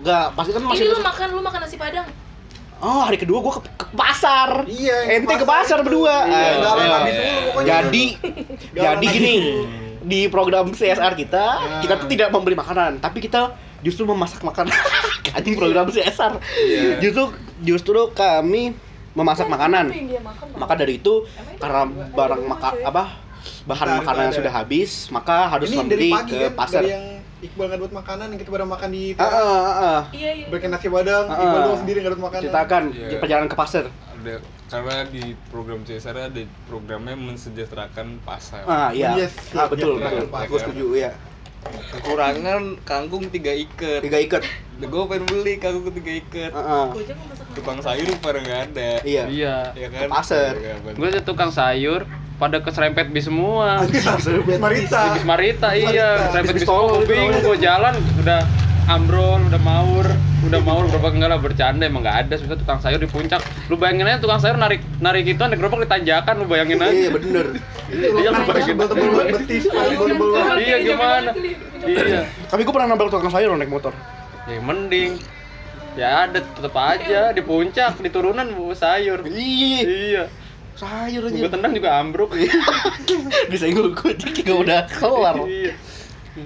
Enggak, pasti kan masih
Ini lu makan, lu makan nasi padang.
Oh, hari kedua gue ke, ke pasar.
Iya,
Ente ke pasar berdua.
Iya, habis mulu pokoknya.
Jadi, jadi gini, di program CSR kita,
Nah.
kita tuh tidak membeli makanan, tapi kita justru memasak makanan. Anjing program CSR.
Iya.
Justru justru kami memasak makanan.
Itu yang dia makan, Bang.
Maka dari itu karena barang maka apa bahan makanan
ada.
sudah habis, maka harus
Ini dari
membeli
pagi
ke
kan,
pasar.
dari yang Iqbal nggak dapat makanan, yang kita pada makan di
Ah, ah, ah, ah.
Iya, iya.
Bikin nasi padang,
Ah,
Iqbal
ah.
doang sendiri nggak dapat makanan.
Ceritakan
Iya.
perjalanan ke pasar.
Ada karena di program CSR ada programnya mensejahterakan pasar.
Ah, iya.
Yes,
ah, betul,
iya,
betul.
iya.
Gue setuju, iya.
Kekurangan kangkung tiga ikat.
Tiga ikat.
Gue pengen beli kangkung tiga ikat.
Masak apa?
Tukang sayur pada nggak ada.
Iya.
Iya.
Ya kan?
Ke pasar.
Iya, bener.
Gue tuh tukang sayur pada keserempet bis semua.
Marita.
Bis Marita iya, serempet
Bis
bis tol, bingung gue jalan udah ambrol, udah maur, udah maur berapa enggak lah bercanda emang nggak ada susah tukang sayur di puncak. Lu bayangin aja tukang sayur narik narik itu naik gerobak di tanjakan lu bayangin aja.
Iya, bener.
Iya lu bayangin.
Betis, tebel-tebel banget.
Iya gimana? Iya.
Tapi gue pernah nabrak tukang sayur naik motor.
Ya mending. Ya ada tetep aja di puncak di turunan bawa sayur.
Iya.
Iya.
Sayur
Gue
aja.
tendang juga ambruk.
Disenggol gue juga udah kelar.
Iya.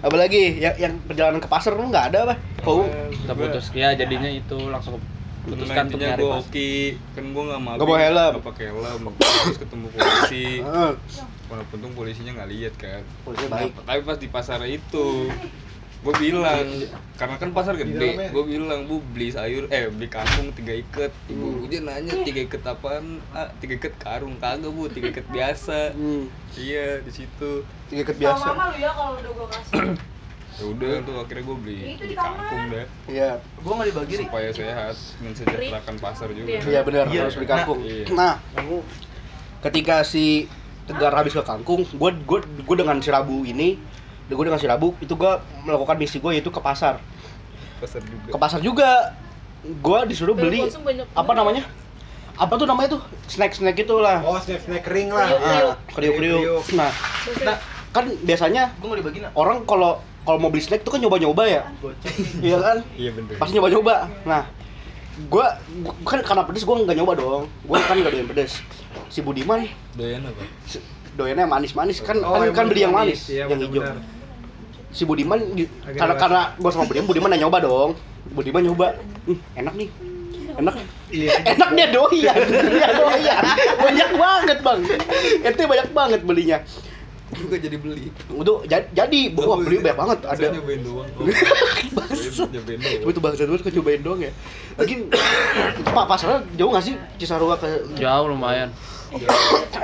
Apalagi yang, yang perjalanan ke pasar lu nggak ada apa? Oh,
Kita putus ya jadinya itu langsung putuskan untuk
Nantinya
nyari
gue
pas.
oke, kan gue nggak mau
Nggak bawa helm.
nggak pakai helm, terus ketemu polisi.
Heeh.
Walaupun tuh polisinya nggak lihat kan.
Polisi baik.
Tapi pas di pasar itu, gue bilang karena kan pasar gede, gue bilang bu beli sayur, eh beli kangkung tiga ikat. Ibu gue nanya tiga ikat apaan? Ah, tiga ikat karung kagak bu, tiga ikat biasa.
Hmm.
Iya di situ.
Tiga ikat
Sama
biasa.
mama lu ya kalau udah gua kasih.
Ya udah tuh akhirnya gue beli,
Itu
beli kangkung dah
Iya.
Gua nggak dibagi
supaya sehat, mensejahterakan pasar juga.
Iya.
Iya benar,
Iya.
harus beli kangkung.
Nah, iya.
Nah, ketika si Tegar habis ke kangkung, gue gue gue dengan si Rabu ini, gue dengan si Rabu itu gue melakukan misi gue yaitu ke pasar.
Pasar juga.
Ke pasar juga, gue disuruh beli apa namanya? Apa tuh namanya tuh? Snack snack itu lah.
Oh, snack-snack kering lah.
Kriuk.
Ah, kriuk kriuk. Nah, nah, kan biasanya
dibagi nak.
orang kalau kalau mau beli snack tuh kan nyoba-nyoba ya, iya kan?
Iya bener.
pasti nyoba-nyoba. Nah, gua, gua kan karena pedes gua nggak nyoba dong. Gua kan nggak doyan pedes. Si Budiman
Doyan apa?
Doyannya yang manis-manis kan
Oh,
kan,
yang
kan beli yang manis,
manis. Iya,
yang hijau. Si Budiman di-
Agak
karena karena gua sama Budiman, Budiman nggak nyoba dong. Budiman nyoba. Hmm, enak nih. Enak.
Iya.
Enak dia doyan. Dia doyan. Banyak banget, Bang. Ente banyak banget belinya.
Juga jadi beli.
Untuk jadi, jadi wah beli banyak banget. Ada
nyobain doang. Oh. Nyobain
Gue
doang.
tuh bangsa dulu cobain doang ya. Lagi Pak pasarnya jauh nggak sih Cisarua ke
Jauh lumayan.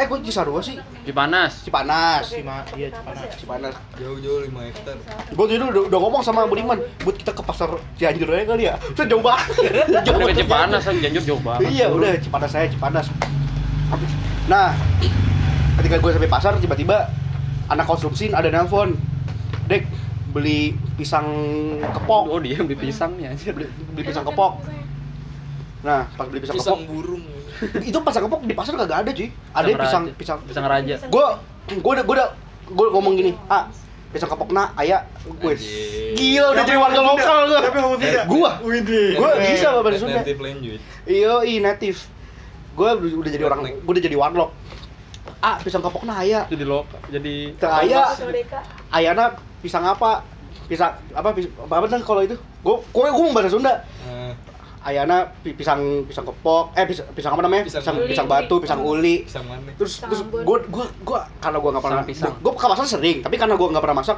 Eh kok Cisarua sih?
Cipanas.
Cipanas.
Cima, iya Cipanas.
Cipanas.
Jauh-jauh 5 hektar.
Gue dulu udah, udah ngomong sama Budiman, buat kita ke pasar Cianjur aja kali ya. Itu jauh banget. jauh
ke. Cipanas kan Cianjur jauh banget.
Iya, udah Cipanas saya Cipanas. Nah, ketika gue sampai pasar tiba-tiba anak konsumsi ada nelpon. Dek, beli pisang kepok.
Oh dia beli pisang nih anjir.
Beli, beli pisang kepok. Nah, pas beli pisang,
Pisang
kepok,
burung.
Itu pisang kepok di pasar kagak ada cuy. Ada pisang pisang
pisang raja.
gue gue udah gue udah gue ngomong gini ah pisang kepok nak ayah gue gila udah jadi warga lokal gue
Tapi ngomong Sunda.
Gua?
Widih.
Gua bisa bahasa Sunda.
Native language.
iyo i native gue udah jadi orang gue udah jadi warlock ah pisang kepok nak ayah
Jadi lokal. Jadi
ayah ayana pisang apa pisang apa pisang, apa, apa kan kalau itu gue gue gue mau bahasa Sunda
Nah,
ayana pi- pisang pisang kepok eh pisang, pisang apa namanya?
Pisang
pisang
uli.
pisang batu pisang uli.
Bisa mana?
terus
Pisang
terus gue gue gue karena gue nggak pernah
Pisang pisang.
gue ke pasar sering tapi karena gue nggak pernah masak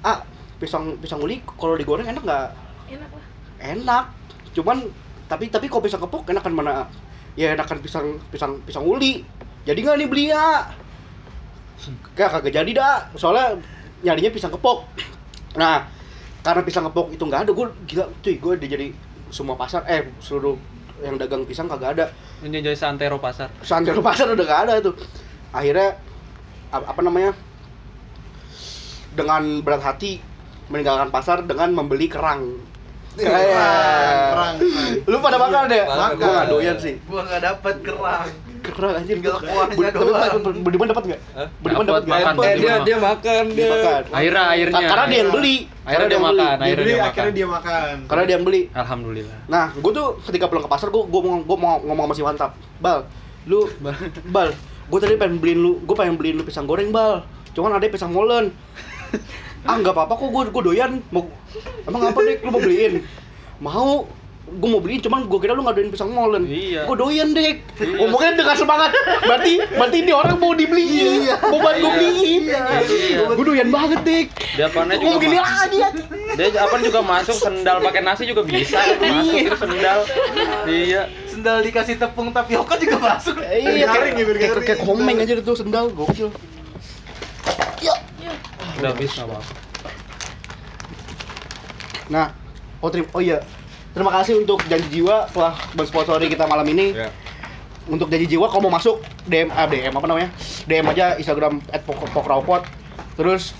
ah pisang pisang uli kalau digoreng enak nggak?
Enak lah.
enak. Cuman tapi tapi kalau pisang kepok enakan mana? Ya enakan pisang pisang pisang uli. Jadi nggak nih beli ya Gak kagak jadi dah. Soalnya nyarinya pisang kepok. Nah karena pisang kepok itu nggak ada gue gila cuy gue jadi semua pasar eh seluruh yang dagang pisang kagak ada
Ini jadi santero pasar.
santero pasar udah gak ada tuh akhirnya apa namanya dengan berat hati meninggalkan pasar dengan membeli kerang
Kerang,
Kayak-
kerang, kerang.
lu pada makan deh
Makan.
gua gak doyan sih
Gua nggak dapet kerang.
Kerang anjir
Tinggal.
Bud- Budiman dapat nggak? Budiman
Dapat,
nggak
makan.
Dia dia makan
dia
Akhirnya akhirnya.
karena dia yang beli
Akhirnya
Karena
dia makan. Akhirnya dia
akhirnya
makan.
dia makan.
karena dia yang beli
Alhamdulillah.
Nah, gue tuh ketika pulang ke pasar, gue gue mau gue mau ngomong sama si mantap, bal, lu, bal, gue tadi pengen beliin lu, gue pengen beliin lu pisang goreng bal, cuman ada pisang molen. ah nggak apa-apa kok, gue gue doyan, mau, emang apa deh, lu mau beliin? Mau, gue mau beliin, cuman gue kira lu nggak doyan pisang molen.
Iya.
Gue doyan deh. Ngomongnya dengan semangat. Berarti, berarti ini orang mau dibeliin, mau bantu gue beliin.
Iya.
Gue doyan banget deh.
Dia juga
Ngomong gini lagi ya.
Dia apa juga masuk sendal pakai nasi juga bisa masuk itu sendal. Iya.
Sendal dikasih tepung tapioka juga masuk.
Iya,
Garing ya, biar
kayak, kayak komeng aja itu sendal, gokil.
Udah habis apa-apa.
Nah, oh, oh iya, terima kasih untuk janji jiwa telah mensponsori kita malam ini.
Ya.
Untuk janji jiwa, kalau mau masuk DM, ah, DM apa namanya? DM aja Instagram @pokrawpot. Terus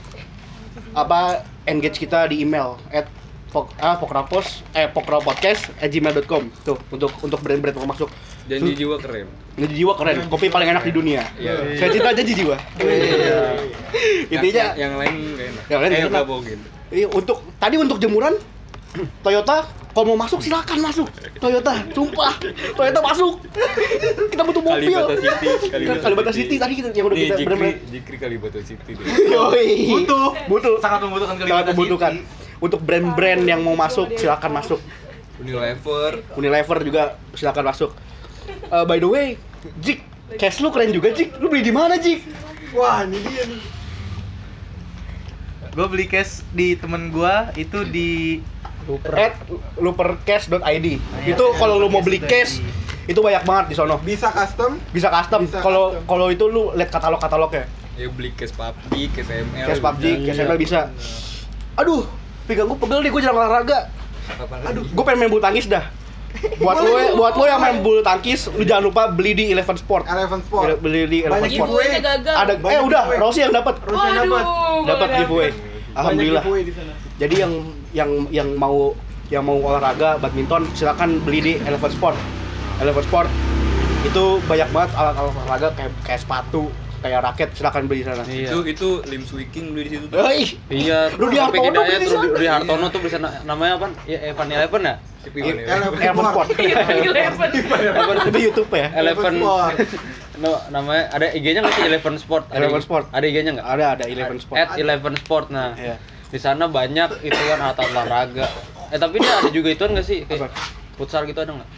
apa engage kita di email at pok, ah, pokrawpos eh pokrawpodcast at gmail.com tuh untuk untuk brand-brand mau masuk
Janji jiwa keren.
janji jiwa keren kopi paling enak di dunia
Iya.
saya cinta janji jiwa intinya
yang, yang lain gak enak.
Yang lain
eh,
nggak enak.
nggak bohongin.
Iya, untuk tadi untuk jemuran Toyota kalau mau masuk silakan masuk Toyota sumpah Toyota masuk kita butuh mobil
Kalibata City,
Kalibata, Kalibata City tadi kita yang udah
Nih,
kita
Jikri,
benar-benar
Jikri Kalibata City.
Yoi.
Butuh.
butuh
Sangat membutuhkan
sangat
Kalibata
membutuhkan
City.
untuk brand-brand yang mau masuk silakan masuk
Unilever.
Unilever juga silakan masuk Eh, by the way Jik cash lu keren juga Jik lu beli di mana Jik
Wah, ini dia nih.
Gue beli cash di temen gua itu di
at lupercash.id itu kalau lu mau beli cash itu banyak banget di sono.
Bisa custom,
bisa custom. Kalau kalau itu lu lihat katalog katalognya
Ya beli case PUBG, case ML.
cash PUBG cash ML bisa. aduh pinggang gue pegel nih gue jarang olahraga. Aduh gue pengen main bulu tangkis dah. Buat lo buat lo yang main bulu tangkis lu jangan lupa beli di Eleven Sport.
Eleven Sport.
beli di Eleven
Banyak
Sport. ada eh udah. Rossi yang dapat.
Terus yang dapat.
dapat giveaway. Alhamdulillah
Di
jadi yang yang yang mau yang mau olahraga badminton silakan beli di Eleven Sport Eleven Sport itu banyak banget alat-alat olahraga kayak kayak sepatu kayak raket silakan beli di sana
Iya.
Itu itu Lim Swiking beli di situ tuh.
Hei,
Iya,
Rudy
Taufik
Hartono beli di sana.
Rudy Hartono tuh bisa na- namanya apa? Ya, Evan Eleven ya?
Eleven
Eleven Sport
Eleven.
itu YouTube ya
Eleven no, namanya ada IG-nya nggak sih Eleven Sport? Ada
Eleven Sport.
Ada IG-nya nggak?
ada ada Eleven Sport
At Eleven Sport nah.
Iya.
Di sana banyak itu kan alat olahraga. Eh tapi dia ada juga ituan nggak sih? Kayak futsal gitu ada nggak?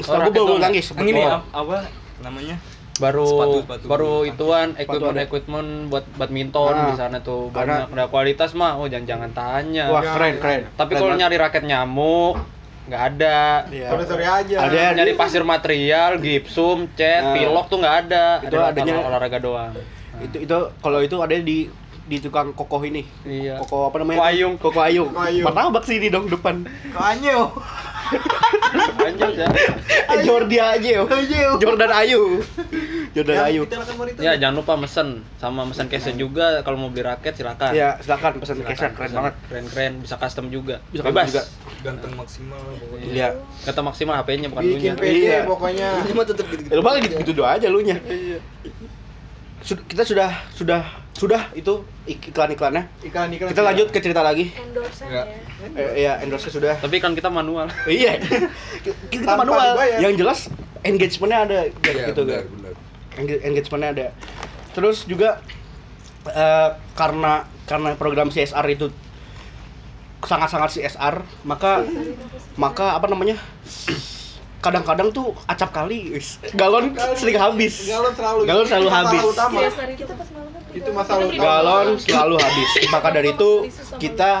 Baru
doang.
nangis
Yang ini
Oh.
ap- apa namanya?
baru
Sepatu, sepatu.
baru ituan
Sepatu
equipment
ada.
equipment buat badminton
Ah.
di sana tuh
Karena-
banyak ada kualitas mah oh jangan jangan tanya
wah
Ya,
keren
ya.
keren
tapi kalau nyari raket nyamuk nggak ada
Iya.
Sore-sore aja.
Ada.
nyari pasir material gipsum cat
Nah.
pilok tuh nggak ada
Itu
ada
adanya-
olahraga doang
itu itu kalau itu ada di di tukang kokoh ini
iya
Koko apa namanya?
Koko Ayung.
Koko Ayung.
Koko Ayung.
Martabak sih ini dong depan.
Kanyo.
lanjut ya
Eh, Jordi Ayu. Jordan Ayu. Jordan
Yang
Ayu.
ya jangan lupa mesen sama mesen case juga kalau mau beli raket silakan
Ya, silakan pesan kesan keren
Pesen.
banget.
keren keren bisa custom juga
Bisa
bebas
juga.
Ganteng maksimal pokoknya.
Iya.
kata maksimal HP-nya bukan
Bikin
punya
PC
Iya.
pokoknya.
Ini mah tetep gitu.
Ya, lu balik gitu, gitu doang aja lu nya. Sud- kita sudah sudah sudah itu ik- iklan-iklannya.
Iklan-iklan.
Kita lanjut ke cerita lagi.
Endorse
Ya.
ya.
Eh, ya, endorse sudah.
tapi kan kita manual
iya. kita
Tanpa
manual.
dibayar.
Yang jelas engagementnya ada
Iya,
gitu
benar,
kan.
benar.
Engage- engagementnya ada terus juga eh, karena karena program CSR itu sangat-sangat CSR, maka maka apa namanya? Kadang-kadang tuh acap kali, wis. galon sering habis.
galon selalu
Galon selalu
Itu masalah
habis.
utama
pas malam kan
itu masalah utama
Galon selalu habis. Maka dari itu kita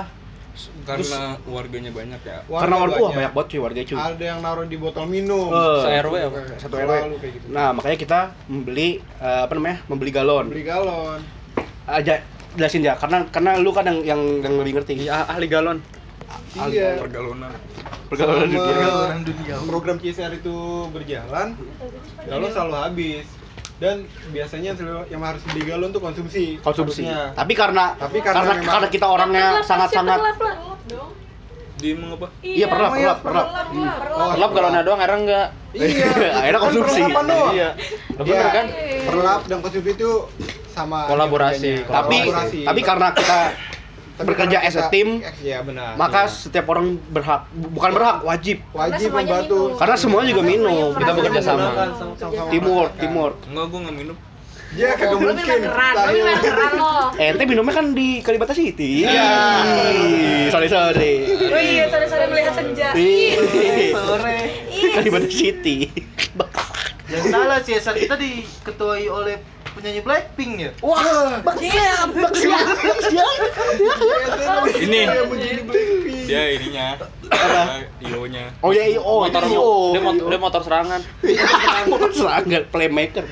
Karena warganya banyak ya.
Warga
karena warga wah, banyak banget cuy warga cuy.
ada yang naruh di botol minum
Eh,
Se-RW apa?
satu RW.
Gitu
Nah, makanya kita membeli eh, apa namanya? membeli galon.
beli galon
Aja jelasin ya, karena karena lu kan yang yang, yang lebih ngerti.
Iya, ahli galon.
Iya
Pergalonan.
Pergaulan
Selama
dunia.
program CSR itu berjalan galon selalu habis dan biasanya yang harus beli galon tuh konsumsi
Konsumsi.
harusnya.
Tapi karena
Tapi
karena
karena
karena,
memang-
kita orangnya sangat-sangat
Di emang apa?
Iya, perlap, perlap, perlap.
Oh,
Gelap galonnya doang, akhirnya enggak.
iya
Akhirnya konsumsi.
Iya.
Iya,
bener kan?
perlap dan konsumsi itu sama
Kolaborasi.
tapi
Kolaborasi.
tapi karena kita
Tapi
bekerja as a team,
Iya benar.
maka
Iya.
setiap orang berhak bu- bukan berhak wajib
wajib membantu
karena semuanya juga minum
Kita bekerja sama.
Makan.
teamwork
Enggak, gua enggak minum.
Ya kagak
Lu
mungkin.
keran, lu minum keran lo.
eh, ente minumnya kan di Kalibata City iya sorry sorry
Oh iya, sore-sore melihat senja.
Sore.
Kalibata City
Jangan salah CSR kita diketuai oleh penyanyi Blackpink ya.
wah baksiap baksiap baksiap
Ini
Yang begini Blackpink.
dia ininya. Apa? Ionya.
oh ya iya, oh
motor
oh
dia, motor, dia motor serangan.
motor serangan playmaker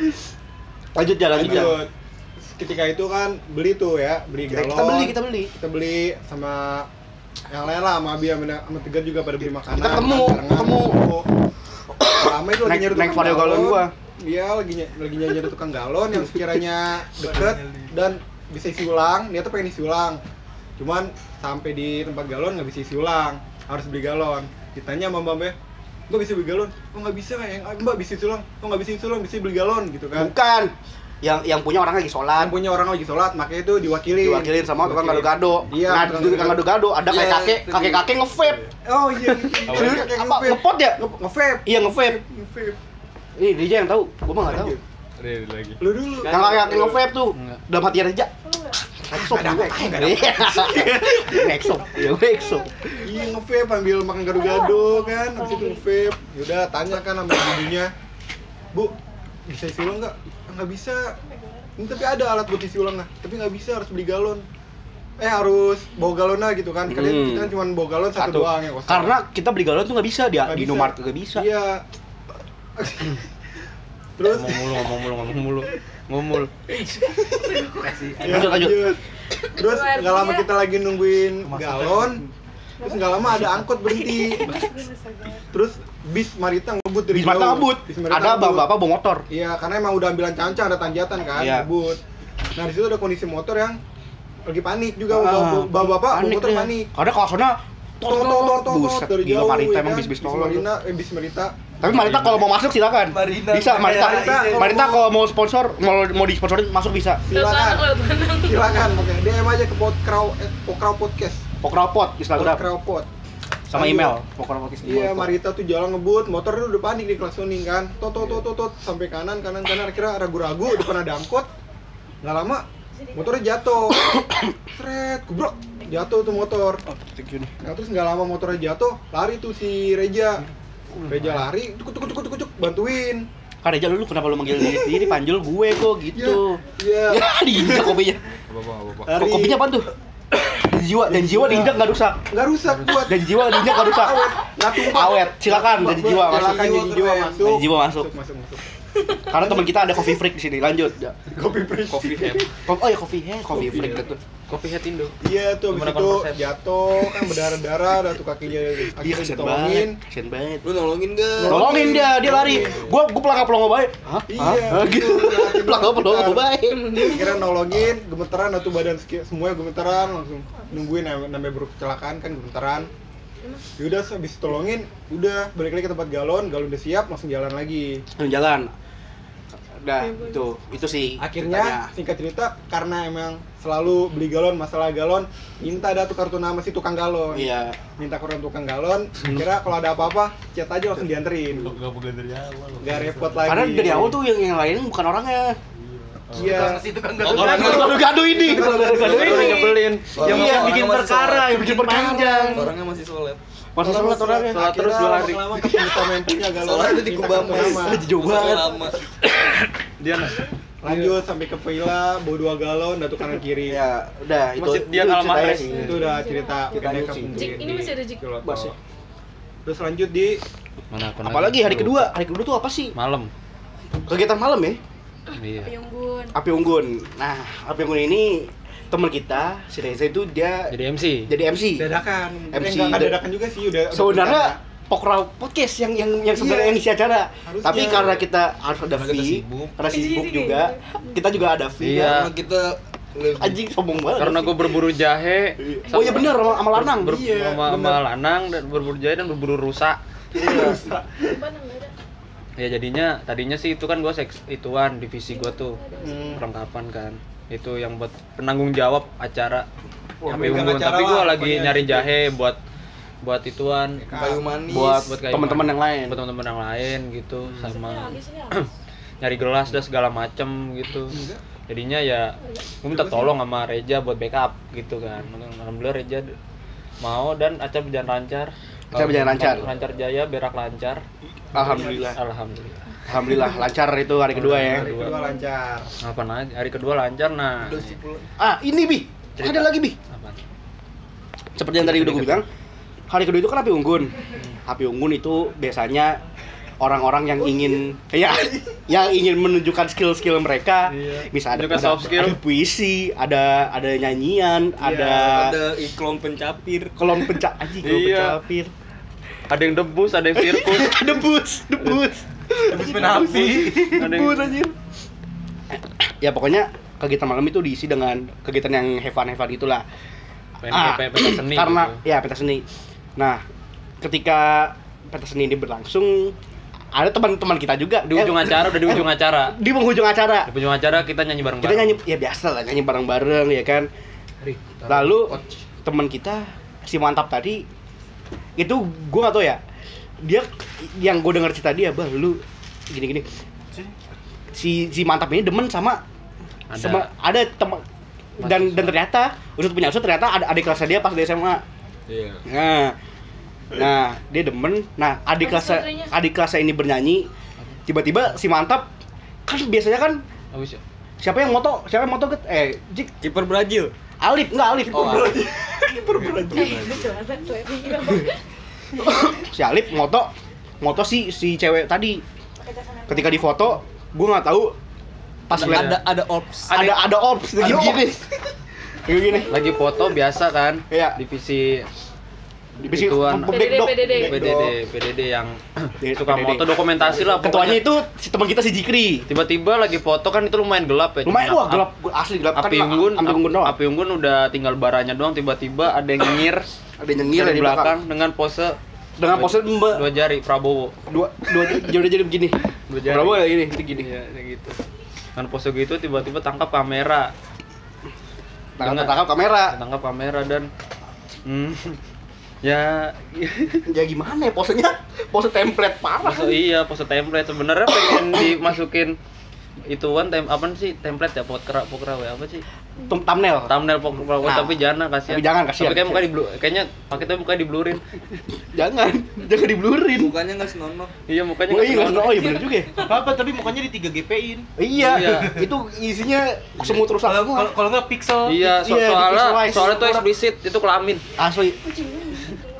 lanjut jalan lanjut
Lanjut. Ketika itu kan beli tuh ya, beli
kita,
galon.
kita beli kita beli
Kita beli sama yang lain lah, sama Abi sama, sama Tegar juga pada beli makanan.
Kita ketemu, ketemu.
Lama itu lagi nyari tukang
vario galon gua.
Iya, lagi lagi nyari nyari tukang galon yang sekiranya deket dan bisa isi ulang. Dia tuh pengen isi ulang. Cuman sampai di tempat galon nggak bisa isi ulang, harus beli galon. Ditanya sama Mbak Mbak bisa beli galon? Oh nggak bisa yang Mbak bisa isi ulang. Oh nggak bisa isi ulang, bisa beli galon gitu kan.
bukan yang yang punya orang lagi sholat
Yang punya orang lagi sholat, makanya itu diwakili.
diwakilin sama tukang gado-gado.
Iya,
nah,
tukang
gado-gado ada kayak
Iya,
kakek,
itu
kakek kakek ngevape.
Oh iya.
Serius?
Kayak
Apa ngepot ya?
Nge- Nge-vape.
Iya ngevape.
Nge-vape.
Ih, dia yang tahu. Gua mah enggak tahu.
Lagi.
Lu dulu.
Yang kakek kakek ngevape tuh. Dalam hati aja. Exo
Nggak ada apa-apa, nggak ada
Exo. Ya gue.
Iya nge-vape ambil makan gado-gado kan, habis itu nge-vape. Yaudah tanya kan sama ibunya. Bu, bisa isi ulang nggak? "Ah, Nggak bisa. Ini tapi ada alat buat isi ulang nggak? Tapi nggak bisa harus beli galon. Eh harus bawa galonnya gitu kan. Kalian
Hmm.
kita kan cuma bawa galon satu,
Satu.
doang yang kosong.
Karena kita beli galon tuh nggak bisa dia
Nggak
di. Indomaret nggak bisa.
Iya. Terus
Ngomong mulu, ngomong mulu, ngomong mulu. Ngomul.
Ya,
Lanjut, lanjut.
Terus nggak lama kita lagi nungguin galon. Terus nggak lama ada angkot berhenti. Terus bis Marita ngebut dari
ngebut.
Bis Marita
Ada
ngebut.
bapak-bapak bawa motor.
Iya, karena emang udah ambilan cancang ada tanjatan kan,
Iya.
ngebut. Nah di situ ada kondisi motor yang lagi panik juga,
Ah,
bapak bapak bapak motor panik.
Karena kalau sana
Tor
Buset,
dari
gila
jauh.
Marita
ya
emang
kan?
bis-bis
bis
tolol tuh.
Marita, eh bis Marita.
Tapi Marita kalau mau masuk silakan. Bisa Marita.
Marita, kalau
mau sponsor, mau mau disponsorin masuk bisa.
Silakan. Silakan, oke. DM aja ke Pokraw eh, Pokraw Podcast.
Pokropot Instagram
Pokraw Pod.
sama email Pokropot
Iya, Marita tuh jalan ngebut, motor tuh udah panik di klaksonin kan. Tot tot tot tot, tot, sampai kanan kanan kanan akhirnya ragu-ragu depan ada angkot. Nggak lama motornya jatuh. Sret, kubrok. Jatuh tuh motor.
Oh.
Nah, terus nggak lama motornya jatuh, lari tuh si Reja. Reja lari, tuk tuk tuk tuk tuk bantuin.
Kan Reja lu kenapa lu manggil diri sendiri? Panjul gue kok gitu.
Iya.
Ya, diinjak kopinya.
Apa-apa, apa-apa.
Lari.
Kok kopinya apaan tuh? Dan jiwa, dan jiwa diinjak nggak rusak.
Nggak rusak kuat.
Dan jiwa diinjak nggak rusak. Awet, silakan dari jiwa masuk.
Silakan jadi jiwa masuk.
Dari jiwa masuk. Karena teman kita ada coffee freak di sini. Lanjut. Ya.
Kopi free.
Coffee head.
Oh ya coffee head, coffee freak gitu.
Kopi Head Indo.
Iya tuh abis itu jatuh kan berdarah-darah, ada tuh kakinya
Dia
ditolongin.
banget, kasian banget.
Lu nolongin gak?
Tolongin dia, dia lari. Gua gua pelangga pelongo baik. Hah?
Iya,
gitu.
betul.
Pelangga pelongo baik.
Kira nolongin, gemeteran atau badan semuanya gemeteran langsung nungguin nam- namanya baru kecelakaan kan gemeteran. Yaudah habis tolongin, udah balik lagi ke tempat galon, galon udah siap, langsung jalan lagi.
Jalan. Udah, itu itu sih.
Akhirnya
ceritanya.
singkat cerita karena emang selalu beli galon, masalah galon, minta ada tuh kartu nama si tukang galon.
Iya.
Minta kartu tukang galon, kira kalau ada apa-apa, chat aja langsung dianterin.
Gak bukan dari awal.
Gak repot lagi.
Karena dari awal tuh yang yang lain bukan orangnya.
Iya.
itu kan
Oh, nggak-
Gado-gado ini.
Gado ini nyebelin.
yang
Orangnya-
yang bikin perkara
sholat.
yang bikin panjang
Orangnya masih sholat.
Masa sholat orangnya.
Sholat terus dua hari.
lama kesulitan main punya galau.
Sholatnya di
nama.
Mas.
Jauh banget.
lama.
Dia
Lanjut sampai ke villa, bawa dua galon, datu kanan kiri.
Ya, udah itu.
Masjid dia
itu sih.
Itu udah cerita
Jik, ini masih ada Jik.
Terus lanjut di
mana
Apalagi
lagi?
hari kedua, hari kedua tuh apa sih?
Malam.
Kegiatan malam ya?
Iya.
Api unggun.
Api Unggun. Nah, Api Unggun ini teman kita, si Reza itu dia
Jadi MC.
jadi MC.
dadakan.
MC
Eh, enggak, enggak
da-
dadakan juga sih, udah udah
Sebenarnya. Pokraw Podcast yang yang yang sebenarnya
Iya.
yang isi acara.
Harusnya.
Tapi karena kita harus ada
Karena
fee,
sibuk.
karena sibuk
Jadi
juga, kita juga ada fee.
Iya.
Karena kita lebih
Anjing sombong banget.
Karena gue berburu jahe.
Oh iya bener sama, sama lanang.
Ber-
Iya,
sama, sama lanang dan berburu jahe dan berburu rusa.
Ada.
Ya jadinya tadinya sih itu kan gue seks ituan divisi gue tuh.
Hmm.
perlengkapan kan. Itu yang buat penanggung jawab acara.
Wah,
Api
megang
Unggun.
acara
Tapi gue lagi nyari jahe buat buat ituan.
Kayu manis.
Buat
buat kayak
teman-teman yang lain.
buat teman-teman yang lain gitu
Ini
sama nyari gelas dan segala macem gitu. Jadinya ya gue minta tolong sama Reja buat backup gitu kan. Alhamdulillah Reja mau dan acara berjalan lancar.
Acara berjalan lancar.
lancar jaya berak lancar
Alhamdulillah.
alhamdulillah
Alhamdulillah lancar itu hari kedua ya.
Hari kedua lancar.
apa lagi hari kedua lancar nah.
Ah, ini Bi.
Cerita.
Ada lagi Bi.
apa
Seperti yang tadi udah gue bilang, hari kedua itu kan api unggun. Api unggun itu biasanya orang-orang yang ingin ya yang ingin menunjukkan skill-skill mereka. Bisa ada,
Menunjukkan
ada,
soft skill.
ada puisi, ada ada nyanyian, ada
Ada iklan pencapir.
kolom pencak anjing kolom
Iya.
pencapir.
Ada yang debus ada yang sirkus.
Debus, debus.
habis menapi
Debus. Anjir. Ya pokoknya kegiatan malam itu diisi dengan kegiatan yang have fun have fun itulah.
pengen
Ah,
kayak pentas seni
karena
gitu.
ya pentas seni. Nah ketika pentas seni ini berlangsung ada teman-teman kita juga.
Di ujung
eh,
acara udah di ujung acara.
di penghujung acara.
Di ujung acara kita nyanyi bareng
kita nyanyi ya biasa lah nyanyi bareng-bareng ya kan. Lalu teman kita si mantap tadi itu gua gak tau ya dia yang gue dengar cerita dia bah lu gini-gini si si mantap ini demen sama
Ada.
sama ada teman dan dan ternyata usut punya usut ternyata ada adik kelasnya dia pas di SMA
Iya.
Nah, nah dia demen. Nah adik kelasnya
suaranya.
adik kelasnya ini bernyanyi. Tiba-tiba si mantap kan biasanya kan
Habis ya?
siapa yang moto siapa yang moto eh Jik
Kiper Brazil.
Alif enggak Alif.
Oh, Alif.
Eh, betul ada slapping.
si Alif moto moto si si cewek tadi. Ketika difoto gue nggak tahu pas
Ada ada ada ops.
ada ada ops kayak gini kayak gini.
Lagi foto biasa kan
Iya.
Divisi Ituan.
backdog.
PDD.
PDD PDD yang suka
PDD.
moto dokumentasi lah
ketuanya itu si teman kita si Jikri.
Tiba-tiba lagi foto kan itu lumayan gelap ya
lumayan wah
ap-
gelap asli gelap.
Api
Kan
unggun
api unggun doang.
api unggun udah tinggal baranya doang tiba-tiba ada yang nyengir.
Ada yang nyengir
dari
di belakang.
dengan pose
dengan
dua-
pose mbak
dua jari Prabowo.
Dua dua jadi jadi begini.
Dua jari.
Prabowo ya gini itu gini.
Iya, kayak gitu. Dengan pose gitu tiba-tiba tangkap kamera.
Tangkap kamera.
Tangkap kamera dan hmm, ya.
Ya gimana ya posenya? Pose template parah.
Pose, iya pose template. Sebenarnya pengen dimasukin ituan tem apa sih template ya pokra pokra ya apa sih?
Tum- thumbnail.
Thumbnail pokra
Nah.
tapi jangan kasihan
Tapi jangan, kasihan,
tapi kayak muka di blur kayaknya pakai tapi muka di blurin
jangan jangan diblurin.
Mukanya nggak senonoh.
iya mukanya
oh iya
nggak
nggak oh iya bener juga ya.
Apa apa tapi mukanya di 3 GP in.
Iya
Iya.
itu isinya semut rusak
kalau nggak pixel.
Iya so-
Iya, di
soalnya soalnya tuh eksplisit itu kelamin.
Asli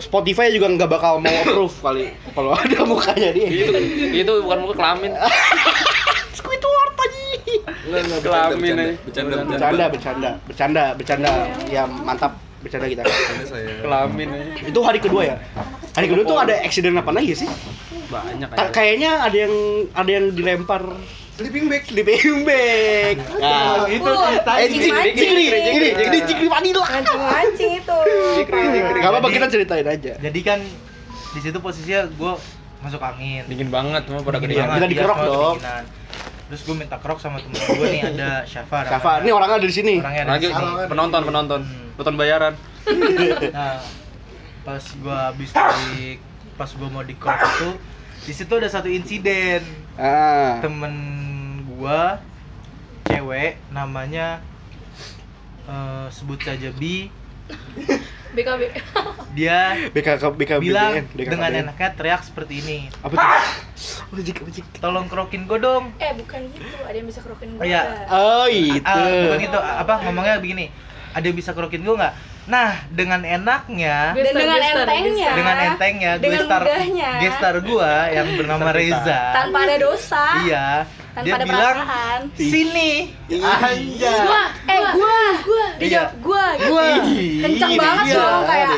Spotify juga nggak bakal mau approve kali kalau ada mukanya dia
itu itu bukan muka kelamin
Squidward
enggak
Kelamin
bercanda,
aja.
bercanda, bercanda.
bercanda bercanda bercanda ya mantap bercanda kita
kelamin aja.
itu hari kedua ya hari kedua tuh ada accident apa lagi sih
banyak aja
kayaknya ada yang ada yang dilempar
sleeping bag
sleeping bag nah,
itu
Uh,
eh
mancing.
jikri jikri jikri jikri vanilla
Mancing-mancing itu.
Gak apa-apa kita ceritain aja.
Jadi kan di situ posisinya gue masuk angin.
Dingin banget semua pada
banget,
Kita
iya,
dikerok
semua
dong.
kedinginan. terus gue minta kerok sama temen gue nih ada Syafa
Syafa ini orangnya ada di sini.
Orangnya ada
lagi
di sini.
penonton penonton.
Hmm.
penonton bayaran.
Nah pas gue habis di pas gue mau di kerok itu di situ ada satu insiden.
Ah.
Temen gua cewek
namanya eh, sebut saja B
BKB.
Ah,
Ah,
BKK BKBN
bilang
BKKBN.
dengan enaknya teriak seperti ini
apa tuh? Sih, apa sih?
tolong kerokin gue dong
Eh bukan gitu, ada yang bisa kerokin
Oh,
gue.
iya.
Oh itu.
Ah, bukan gitu apa ngomongnya begini ada yang bisa kerokin gue nggak nah dengan enaknya
Dan dengan
Gestar,
entengnya.
dengan entengnya gue
dengan
star
mudahnya.
gestar gue yang bernama Reza
Tanpa ada dosa.
iya
Tanpa
dia
ada
bilang
perasaan.
sini anjay
Gua, eh gua, gua, dia
Iya.
jawab gua, gitu.
Gua.
Kenceng
Ih,
banget dong kayak.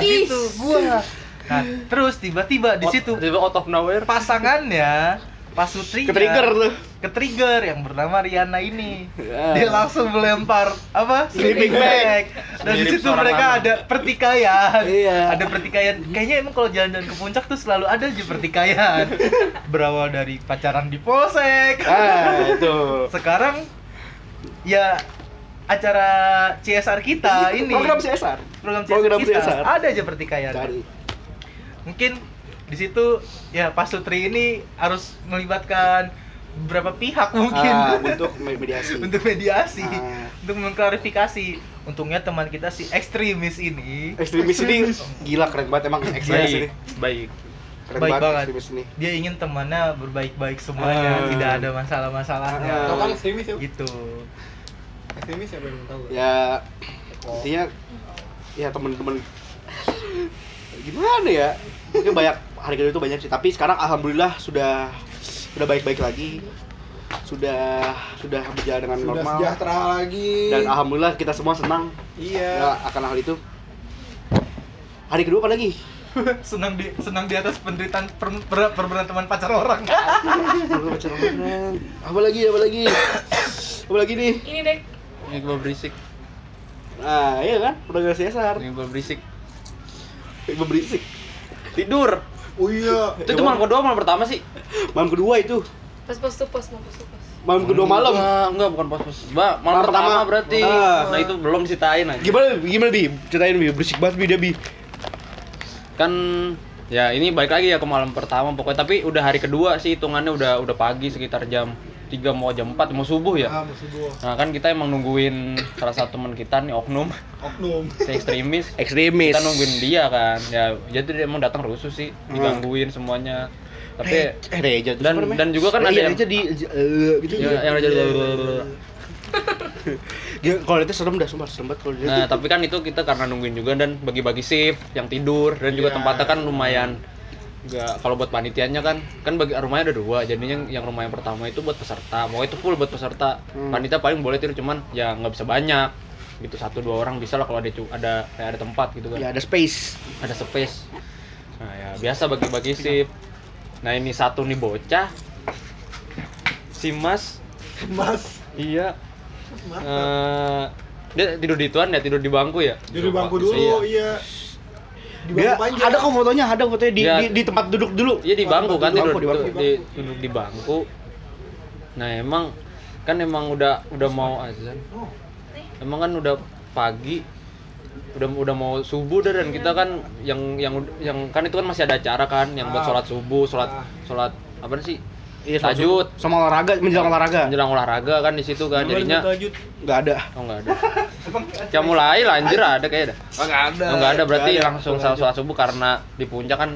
Gitu gua nah terus tiba-tiba di situ
tiba out of nowhere
pasangannya Sutri
Ke trigger tuh.
ke trigger yang bernama Riana ini
Ya.
dia langsung melempar apa
Sleeping bag.
dan di
Mirip
situ mereka ada pertikaian
Iya.
ada pertikaian kayaknya emang kalau jalan-jalan ke puncak tuh selalu ada aja pertikaian berawal dari pacaran di polsek
Ah, itu.
sekarang ya acara CSR kita ini
Program CSR.
program CSR
program
kita
CSR.
ada aja pertikaian
Cari.
mungkin di situ ya Pak Sutri ini harus melibatkan beberapa pihak mungkin
Ah, untuk mediasi.
untuk mediasi
Ah.
untuk mengklarifikasi untungnya teman kita si ekstremis ini
Ekstremis ini gila keren banget emang ekstremis ini.
baik baik
Keren
Baik
banget,
banget.
ekstremis ini.
dia ingin temannya berbaik-baik semuanya
Ah.
tidak ada masalah-masalahnya
Ah.
Tau kan ekstremis ya?
gitu
Ekstremis ya belum tahu.
Ya intinya ya temen-temen gimana ya mungkin banyak hari kedua itu banyak sih. Tapi sekarang alhamdulillah sudah sudah baik-baik lagi. Sudah sudah berjalan dengan
Sudah
normal.
sejahtera lagi.
dan alhamdulillah kita semua senang.
Iya.
ya, akan hal itu. Hari kedua apa lagi?
Senang di senang di atas penderitaan per, per, perberanteman pacar orang.
Baca orang. apa lagi apa lagi? Apa lagi nih?
Ini deh.
ini gua berisik.
Nah iya kan? Udah gak CSR
ini gua berisik.
Ibu berisik.
Tidur
Oh iya.
itu cuma kedua malam pertama sih.
Malam kedua itu?
Pas pas tuh pas, mau pas. Tuh
malam kedua malam
enggak, enggak bukan pos pos Ba, malam,
Malam
pertama,
pertama.
berarti.
Ah.
nah itu belum diceritain aja.
Gimana gimana bi? Ceritain bi. Berisik banget bi dia bi.
Kan ya ini balik lagi ya ke malam pertama pokoknya. Tapi udah hari kedua sih hitungannya udah udah pagi sekitar jam 3 mau jam 4 mau subuh ya?
Ah, gua.
nah kan kita emang nungguin salah satu teman kita nih oknum.
Oknum.
si ekstremis.
Ekstremis.
Kita nungguin dia kan. Ya jadi dia emang datang rusuh sih digangguin semuanya. Tapi
eh Reja tuh
dan- dan juga kan ada
iya,
yang-
Reja di eh, gitu.
Ya, yang jadi
Gila, kalau itu serem dah sumpah serem banget kalau dia
Nah, tapi kan itu kita karena nungguin juga dan bagi-bagi shift yang tidur dan juga
Iya.
tempatnya kan lumayan Enggak, kalau buat panitianya kan kan bagi rumahnya ada dua. Jadinya yang, yang rumah yang pertama itu buat peserta. Mau itu full buat peserta.
Hmm.
panitia paling boleh tidur cuman ya nggak bisa banyak. Gitu satu dua orang bisa lah kalau ada ada kayak ada tempat gitu kan.
Ya ada space.
Ada space. Nah ya biasa bagi-bagi shift nah ini satu nih bocah. Si mas.
Mas.
iya. Eh, dia tidur di tuan ya? Tidur di bangku ya?
Jadi bangku
Iya.
dulu, iya. Di
dia
bangku panjang.
ada kok fotonya ada fotonya di,
Iya.
di, di tempat duduk dulu
Iya di bangku kan tidur
bangku, di bangku.
di, duduk di bangku. Nah emang kan emang udah udah mau azan. Emang kan udah pagi udah udah mau subuh dah dan kita kan yang yang yang kan itu kan masih ada acara kan yang buat
Ah.
sholat subuh sholat
Ah.
sholat apa sih
Iya,
Tajud.
sama olahraga menjelang olahraga.
Menjelang olahraga kan di situ kan jadinya
nggak ada.
Oh nggak ada. Ya mulai lah anjir ada kayak ada
nggak ada.
Oh ada berarti
Nggak ada.
langsung sholat sholat subuh karena di puncak kan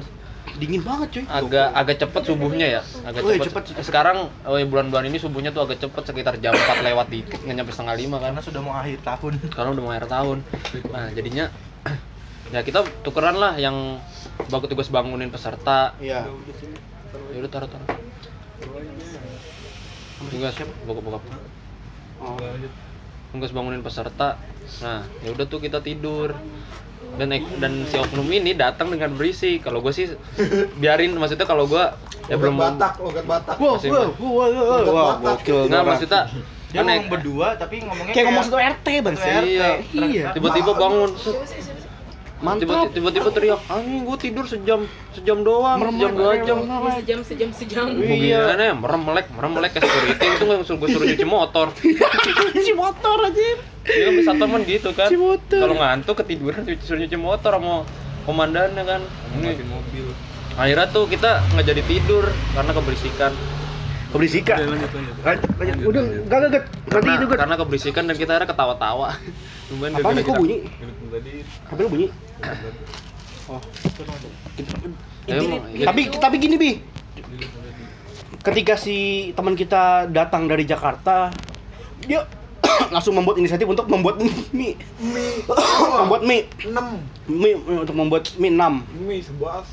dingin banget cuy.
agak agak cepet subuhnya ya? Agak
Oh, iya,
cepet.
cepet.
sekarang oh, ya, bulan-bulan ini subuhnya tuh agak cepet sekitar jam 4 lewat dikit nggak nyampe setengah lima kan.
Karena sudah mau akhir tahun.
Karena udah mau akhir tahun. Nah jadinya ya kita tukeran lah yang bagus tugas bangunin peserta.
Iya.
Ya udah taruh taruh tugas buka buka
oh.
tugas bangunin peserta nah ya udah tuh kita tidur dan dan si oknum ini datang dengan berisik kalau gue sih biarin maksudnya kalau gue ya belum
Batak, logat Batak.
wow
Masih-
wow wow wow wow
Logat
wow
Batak.
gokil
nggak
Nora.
maksudnya
dia ngomong berdua tapi ngomongnya
kayak ngomong satu RT bang.
Iya.
iya
tiba-tiba bangun
mantap.
Tiba- tiba-tiba teriak anjing gue tidur sejam sejam doang
Merem
sejam dua
merem,
jam.
sejam sejam sejam.
iya. Nih merem melek merem melek ke security. Itu nggak suruh gue suruh nyuci motor.
Si motor aja
dia kan bisa temen gitu kan. Kalau ngantuk ketiduran cuci- suruh nyuci motor sama komandannya kan. Ini.
mobil.
Akhirnya tuh kita nggak jadi tidur karena keberisikan.
Keberisikan. Lanjut, lanjut. udah enggak enggak enggak. nanti
karena,
itu
karena keberisikan dan kita akhirnya ketawa-tawa Cuman
Apaan nih, kok bunyi?
Tadi.
HP lu bunyi? Oh.
Ya, emang, ya,
tapi tapi gini bi. Ketika si teman kita datang dari Jakarta dia langsung membuat inisiatif untuk membuat mie
Mie
membuat mie
6
mie untuk membuat mie 6
Mie sebuah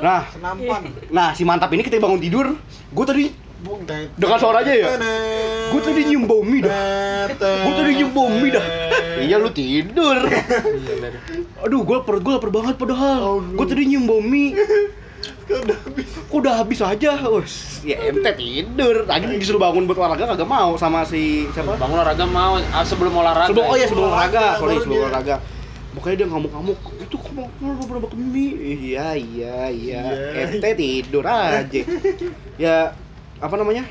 nah
senampan.
nah si mantap ini ketika bangun tidur gue tadi Dengan suaranya ya? gue tadi nyium bau mie dah gue tadi nyium bau mie dah iya lu tidur aduh gue lapar gue lapar banget padahal gue tadi nyium bau mie Kok udah habis aja, Us. Ya ente tidur. Lagi disuruh bangun buat olahraga kagak mau sama si siapa?
bangun olahraga mau ah, sebelum olahraga
Sebelum oh ya sebelum olahraga, sorry sebelum
dia.
olahraga. Pokoknya dia ngamuk-ngamuk. Itu kok mau mau pernah makan mie? Iya iya iya. Ente tidur aja. Ya apa namanya?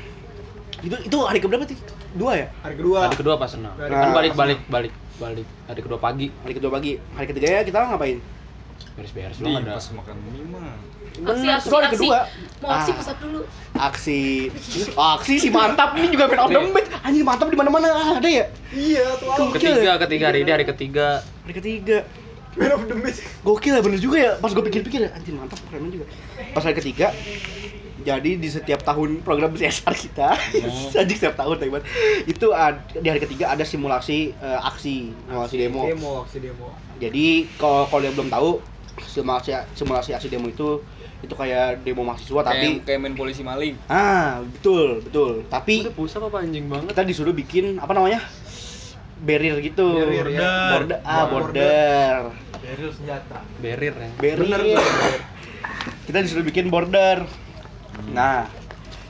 Itu itu hari keberapa sih? Dua ya?
Hari kedua.
hari kedua pas senang
Hari
kan balik balik balik balik hari kedua pagi
Hari kedua pagi. Hari ketiga ya kita ngapain?
beres-beres doang ada
pas makan mie mah.
Aksi, aksi, aksi.
kedua.
Mau aksi
Ah.
pusat dulu.
Aksi aksi si mantap ini juga main of the match. Anjir mantap di mana-mana ada ya?
Iya, tuh
ketiga ketiga hari ini hari ketiga
Hari ketiga.
Man of the match.
Gokil ya bener juga ya. Pas gue pikir-pikir ya, anjir mantap keren juga. Pas hari ketiga, jadi di setiap tahun program CSR kita, anjing setiap tahun teman itu ad- di hari ketiga ada simulasi eh, aksi, simulasi demo.
Demo, aksi demo.
Jadi kalau kalau yang belum tahu, simulasi simulasi aksi demo itu itu kayak demo mahasiswa tapi
Kayak kayak main polisi maling.
ah betul betul. Tapi
udah pusat apa anjing banget?
kita disuruh bikin apa namanya barrier gitu.
Barrier, ya.
border. Ah border.
Beril senjata.
barrier ya?
Barrier. Kita disuruh bikin border nah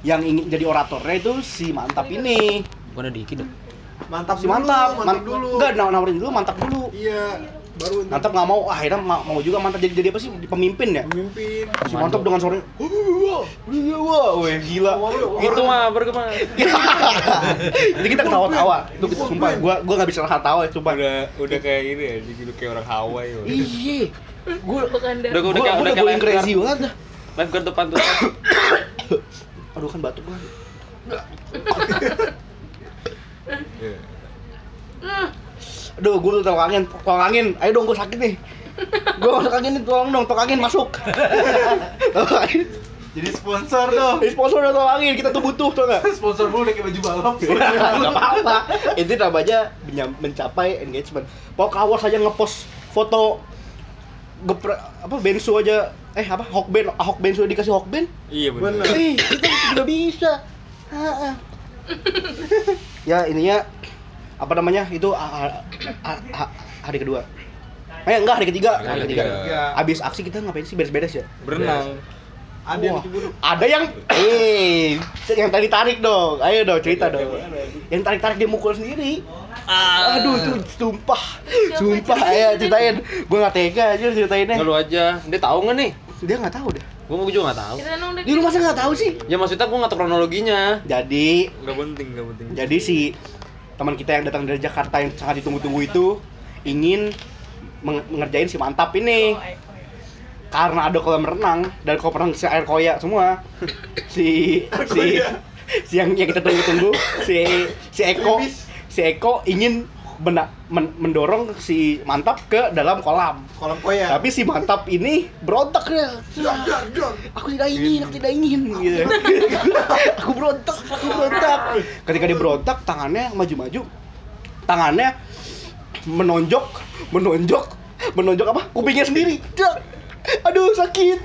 yang ingin jadi oratornya itu si mantap ini.
Bukan ada dikit dong?
Mantap
si
dulu,
mantap
mantap
Man-
dulu.
enggak naw- nawarin dulu mantap dulu.
Iya, baru untuk
mantap nggak mau ah, akhirnya ma- mau juga mantap. Jadi jadi apa sih? Pemimpin ya?
Memimpin.
si mantap dengan suaranya. Wah wah wah. Gila.
Itu mah berkembang
jadi kita ketawa-tawa. Itu kita sumpah. Gua gua nggak bisa nahan tawa ya sumpah
Udah udah kayak ini ya, jadi kayak orang Hawaii.
iya gua
udah
gua
udah udah
udah crazy banget. dah
lifeguard depan tuh
aduh kan batuk
Iya.
Aduh, gue tolong angin, tolong angin. Ayo dong, gue sakit nih. Gue masuk angin nih, tolong dong, tolong angin masuk. Tolong angin.
Jadi sponsor dong.
Eh, sponsor udah tolong angin, kita tuh butuh, tau gak?
sponsor dulu pakai baju balap.
Gak apa-apa. Itu namanya mencapai engagement. Pokok awas aja ngepost foto gepre apa bensu aja eh apa? Hokben ahok bensu dikasih hokben
Iya benar.
eh kita juga bisa. Ya ininya apa namanya itu ah, ah, ah, hari kedua. Eh enggak hari ketiga. Hari
Hari
ketiga.
ketiga.
habis aksi kita ngapain sih? Beres-beres ya?
Berenang.
Ada yang
ada yang eh yang tadi tarik dong. Ayo dong cerita dong. Yang tarik tarik dia mukul sendiri. Aduh itu sumpah. Sumpah ayo ceritain. Gue nggak tega aja ceritainnya
lu aja. Dia tahu nggak nih
dia nggak tahu deh.
Gua juga nggak tahu.
Di rumah saya nggak tahu sih.
Ya maksudnya gua nggak tahu kronologinya.
Jadi
Enggak penting, enggak penting.
jadi si teman kita yang datang dari Jakarta yang sangat ditunggu-tunggu itu ingin meng- mengerjain si mantap ini. Karena ada kolam renang dan kolam renang si air koya semua. Si si si yang, yang kita tunggu-tunggu si si Eko. Si Eko ingin bena- men- mendorong si mantap ke dalam kolam
Kolam koya.
tapi si mantap ini berontak ya aku tidak ingin, aku tidak ingin gitu. aku berontak, aku berontak. Ketika dia berontak, tangannya maju-maju. Tangannya menonjok, menonjok, menonjok apa? Kupingnya sendiri. Aduh, sakit.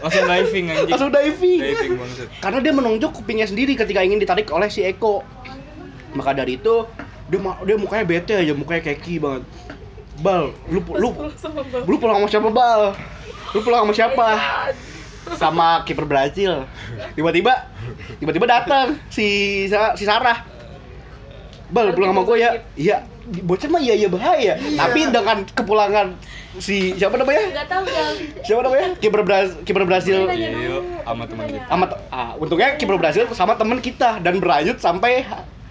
Langsung diving anjing.
Langsung diving.
Diving banget.
Karena dia menonjok kupingnya sendiri ketika ingin ditarik oleh si Eko. Maka dari itu dia dia mukanya bete aja, mukanya keki banget. Bal, lu lu lu pulang sama siapa, Bal? Lu pulang sama siapa? Sama kiper Brazil. Tiba-tiba tiba-tiba datang si si Sarah. Bal, pulang sama gue ya. Iya, bocah mah iya iya bahaya. Tapi dengan kepulangan si siapa namanya?
Enggak tahu Gal.
Siapa namanya? Kiper Brazil, kiper Brazil
Iya, sama teman kita.
sama ah, untungnya kiper Brazil sama teman kita dan berlanjut sampai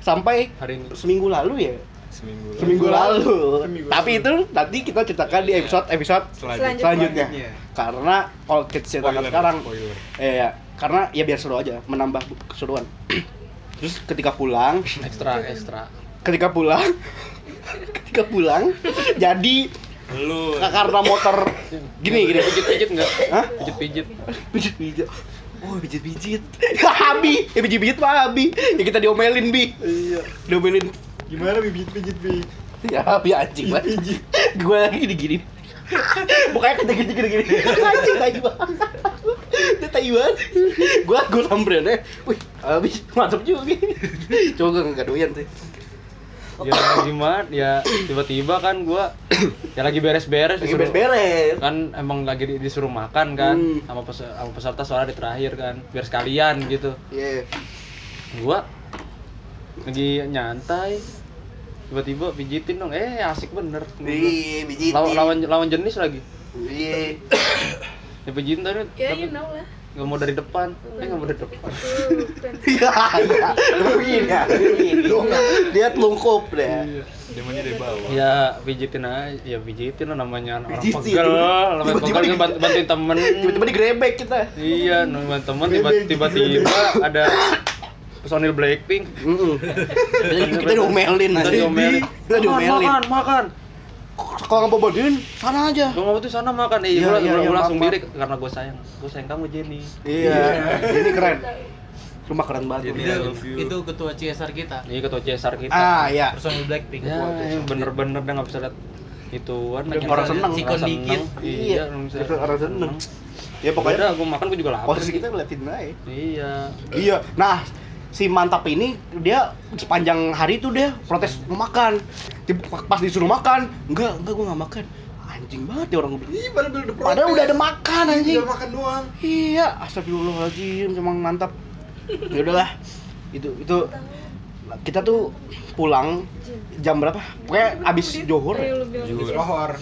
sampai
hari ini
seminggu lalu ya
Seminggu. lalu.
seminggu lalu
Seminggu
tapi itu nanti kita ceritakan di episode episode
Selanjutnya.
selanjutnya
Selanjutnya.
karena kalau kita ceritakan
Spoiler,
sekarang
spoiler.
eh ya karena ya biar seru aja menambah keseruan terus ketika pulang
Ekstra, ekstra.
ketika pulang ketika pulang jadi
Lu
karena motor gini gini
Pijit-pijit enggak?
Hah?
Pijit-pijit.
pijit pijit oh pijit pijit Abi ya pijit mah Abi ya kita diomelin bi. Iya. Diomelin.
Gimana bibit pijit bi?
ya Abi anjing banget gue lagi gini gini Pokoknya kita gini gini gini Anjing tai banget. Dia tai banget. Gue gue ya Wih Abi mantap juga. Coba gue gak doyan sih
Ya gimana? Ya tiba-tiba kan gua ya lagi beres-beres
Lagi beres-beres.
kan emang lagi di- disuruh makan kan
Hmm.
sama, pes- sama peserta soalnya di terakhir kan biar sekalian gitu.
Iya.
Gua lagi nyantai tiba-tiba pijitin dong. Eh asik bener.
Iya pijitin.
Lawan lawan lawan jenis lagi.
Iya.
Ya pijitin tadi.
Ya,
tapi
you know lah.
Nggak mau dari depan. Eh nggak mau dari depan.
Iya iya. Ya Luin Dia telungkup deh.
Zamannya dari bawah.
ya pijitin aja. Ya pijitin lah namanya orang
Pijitin.
pegel namanya
Tiba-tiba
pegel bant- bantuin temen.
Tiba-tiba digrebek kita.
Iya namanya temen tiba- tiba-tiba ada personil Blackpink.
Mm-mm. Kita diomelin
kita
aja.
diomelin.
Kita diomelin.
Makan makan
Kalau nggak mau bantuin sana aja
Gue ngomong tuh sana makan, iya,
Iya,
gue
iya, iya,
langsung diri karena gue sayang, gue sayang kamu Jenny.
Iya Ini keren Rumah keren banget
Jadi
Bro.
I love you.
Itu ketua CSR kita.
Ini ketua CSR kita.
Ah iya
Personil Blackpink.
ya, bener-bener dia nggak bisa lihat ituan. lagi
Orang seneng,
orang
sikon dikit.
Iya, orang
Itu seneng Ya
Pokoknya
pokoknya
gue makan gue juga lapar.
Posisi kita ngeliatin aja
Iya.
Iya Nah si mantap ini dia sepanjang hari itu dia protes mau makan pas disuruh makan enggak enggak gue nggak makan anjing banget ya orang gue bilang.
Ih, padahal udah protes.
padahal udah ada makan anjing
Tinggal makan doang.
iya astagfirullahaladzim emang mantap ya udahlah itu itu kita tuh pulang jam berapa pokoknya abis johor
Jujur.
Rohor.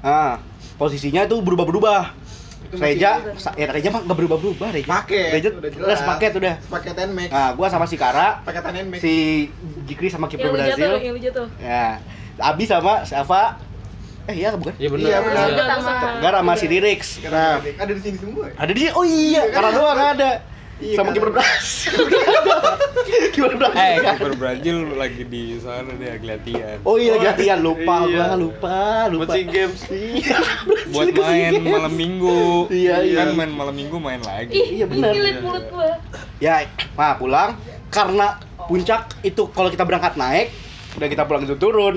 nah posisinya tuh berubah-berubah
Itu masih-
Reja, ya Reja mah nggak berubah-berubah Reja.
Paket,
Reja
udah jelas.
sepaket udah.
Paketan Max.
Nah, gua sama si Kara,
Paketan Nmax.
si Jikri sama
Yang jatuh,
Brazil.
yang jatuh.
Ya, Abi sama Safa. Eh iya bukan?
Iya bener.
Iya, benar.
Iya.
Gara sama si Dirix. Nah,
Ada di sini semua.
ada di Oh iya, Kara doang ada.
Iya,
sama. Kiper Brazil. Kiper Brazil.
Eh,
nggak
kiper
ada.
Brazil lagi di sana dia latihan.
Oh iya, latihan lupa
Iya.
gua, lupa, lupa.
Buat SEA Games.
Iya.
Buat main
Games.
malam minggu.
Iya, iya.
Kan main malam minggu main lagi.
Ih,
Iya, benar.
ngilit mulut gua.
Ya, nah pulang karena puncak itu kalau kita berangkat naik, udah kita pulang itu turun.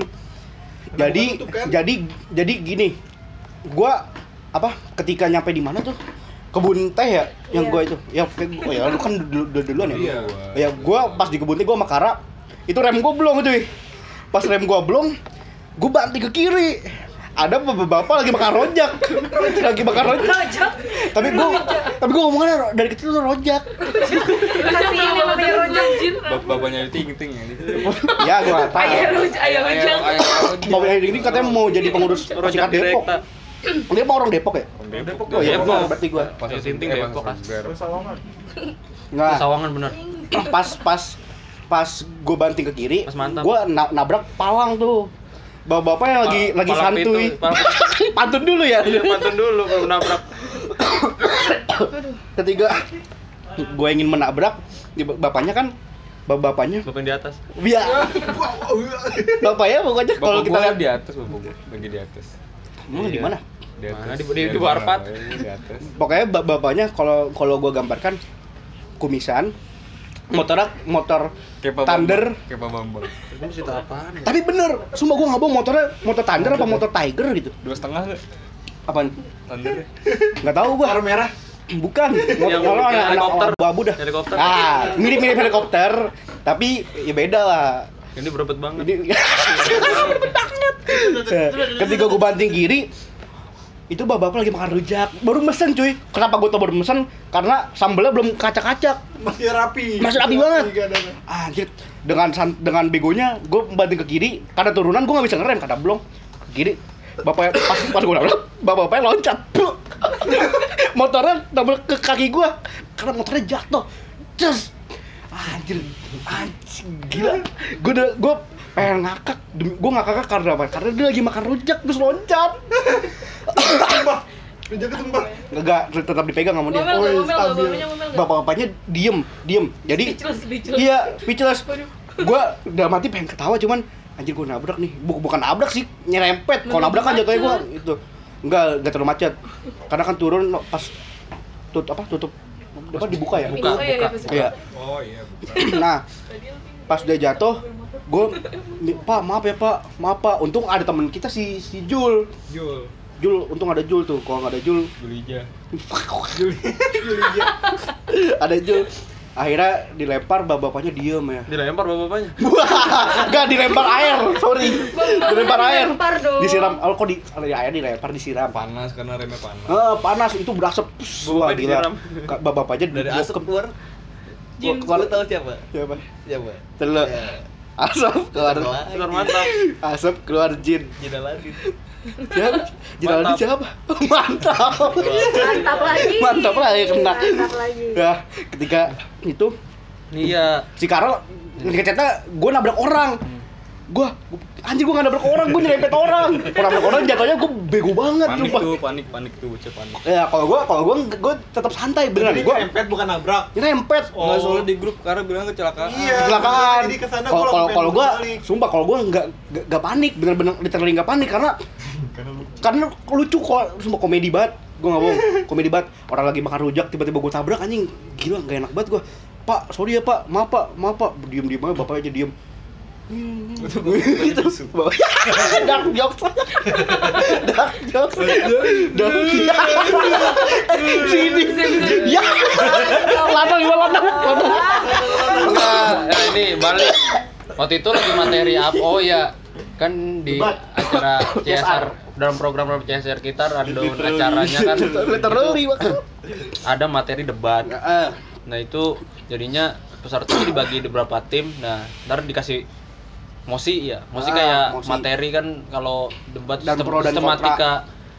Jadi
kan?
jadi jadi gini. Gua apa ketika nyampe di mana tuh? Kebun teh ya yang
Iya.
gua itu. Ya oh ya lu kan dulu, dulu- duluan ya.
Iya.
Ya gua pas di kebun teh gua sama Kara itu rem gua belum cuy. Pas rem gua belum, gua banting ke kiri. Ada bapak-bapak lagi makan rojak. lagi makan rojak.
Rojak.
Tapi gua tapi gua ngomongnya dari kecil tuh rojak.
Kasih ini namanya rojak.
Bap- Bapaknya ting ting ya.
ya gua nggak tahu.
Ayah rojak, ayah rojak.
Bapak yang ini katanya mau jadi pengurus
Rojak
Depok. Dia mau orang Depok ya?
Depok.
Oh iya,
Depok.
berarti gua.
Iya, Tinting
eh,
Depok, ah.
Segar.
Nah,
Sawangan bener.
pas pas pas gua banting ke kiri,
Pas mantap.
gua na- nabrak palang tuh. Bapak-bapak yang lagi
Pa-
lagi santuy. Pantun dulu ya.
Iya, pantun dulu baru nabrak.
Ketiga gua ingin menabrak, di- bapaknya kan bapaknya
Bapak yang di atas.
Iya. Bapaknya pokoknya kalau kita lihat
di atas, bapak gua lagi di atas.
Emang di
Iya.
mana?
Di atas.
Mana? Di- di- di
Di
warpat.
atas.
Pokoknya ba- bapaknya kalau kalau gua gambarkan kumisan motor motor
Pak
Thunder
Pak Bambang.
Ini cerita apaan ya?
Tapi bener, sumpah gua nggak bohong motornya motor Thunder apa motor Tiger gitu.
Dua setengah nggak?
Apaan?
Thunder ya?
Nggak tahu gua.
Warna merah.
Bukan.
Yang
Motor
yang
anak-
helikopter.
anak abu dah.
Helikopter.
Ah, mirip-mirip helikopter, tapi ya beda lah.
Ini berebet banget.
Jadi ketika gua banting kiri itu bapak lagi makan rujak baru mesen cuy kenapa gua tau baru mesen karena sambelnya belum kacak-kacak
Masih rapi.
Masih rapi banget. Anjir, dengan san- dengan begonya gue banting ke kiri karena turunan gue nggak bisa ngerem karena belum ke kiri. Bapak pas pas gue nabrak, bapak bapaknya loncat. Motornya nabrak ke kaki gue karena motornya jatuh. Cus. Anjir, anjir gila. Gue udah gue pengen ngakak, gue ngakak karena apa? Karena dia lagi makan rujak terus loncat.
Meja ketumbang.
Enggak, tetap dipegang sama dia. Oh,
stabil.
Bapak-bapaknya diem, diem. Jadi iya, speechless. Gua udah mati pengen ketawa cuman anjir gua nabrak nih. Buk- bukan nabrak sih, nyerempet. Kalau nabrak kan jatuhnya gua itu. Enggak, enggak terlalu macet. Karena kan turun pas tut apa tutup apa dibuka ya?
Buka, iya, iya, pasti.
Iya.
Oh iya.
Nah, pas dia jatuh, gue, Pak maaf ya Pak, maaf Pak. Untung ada temen kita si si Jul.
Jul.
Jul, untung ada Jul tuh. Kalau nggak ada Jul,
Julija.
ada Jul. Akhirnya dilempar, bapak-bapaknya diem ya.
Dilempar bapak-bapaknya.
Enggak dilempar air, sorry. Dilempar air.
Dilempar dong.
Disiram, oh kok di di air dilempar disiram.
Panas karena remnya panas.
Eh, panas itu berasap. Pus, Wah, gila. Bapak-bapaknya
Dari asap keluar.
Jin.
keluar
Lu tahu siapa?
siapa?
Siapa?
Telur.
Ya.
Asap keluar.
Keluar mantap.
Asap keluar jin.
Jina Ladin.
Ya,
Mantap.
siapa? Mantap.
Mantap lagi.
Mantap lagi kena.
Mantap lagi.
Ya, ketika itu
Iya.
si Karel ngecatnya gue nabrak orang. Gue anjir gue gak nabrak orang, gue nyerempet orang. Kalau nabrak orang jatuhnya gue bego banget
Panik
sumpah.
tuh, panik, panik tuh, bocah panik.
Ya, kalau gue kalau gue gue tetap santai beneran.
Jadi
Gue
nyerempet bukan nabrak.
nyerempet.
Enggak soalnya di grup karena bilang kecelakaan.
Iya.
kecelakaan.
Jadi ke sana
Kalau
gua
kalau kalau gue,
balik.
sumpah kalau gue nggak nggak- nggak panik, bener-bener literally nggak panik karena karena lucu kok, sumpah komedi banget. Gue nggak bohong, komedi banget. Orang lagi makan rujak, tiba-tiba gue tabrak anjing, gila nggak enak banget gue. Pak, sorry ya Pak, maaf Pak, maaf Pak. Diem diem aja, bapak aja diem. Gitu. Dark jokes. Dark jokes. Dark Sini. Ya. Ladang gimana ladang? Ladang.
Enggak, ya ini balik. Waktu itu lagi materi apa? Oh ya, kan di acara CSR dalam program CSR kita rundown acaranya kan
Literally,
itu ada materi debat. Nah itu jadinya peserta itu dibagi di beberapa tim. Nah ntar dikasih mosi ya, mosi
Ah,
kayak
mosi.
materi kan kalau debat
Dan
sistem-
pro dan
sistematika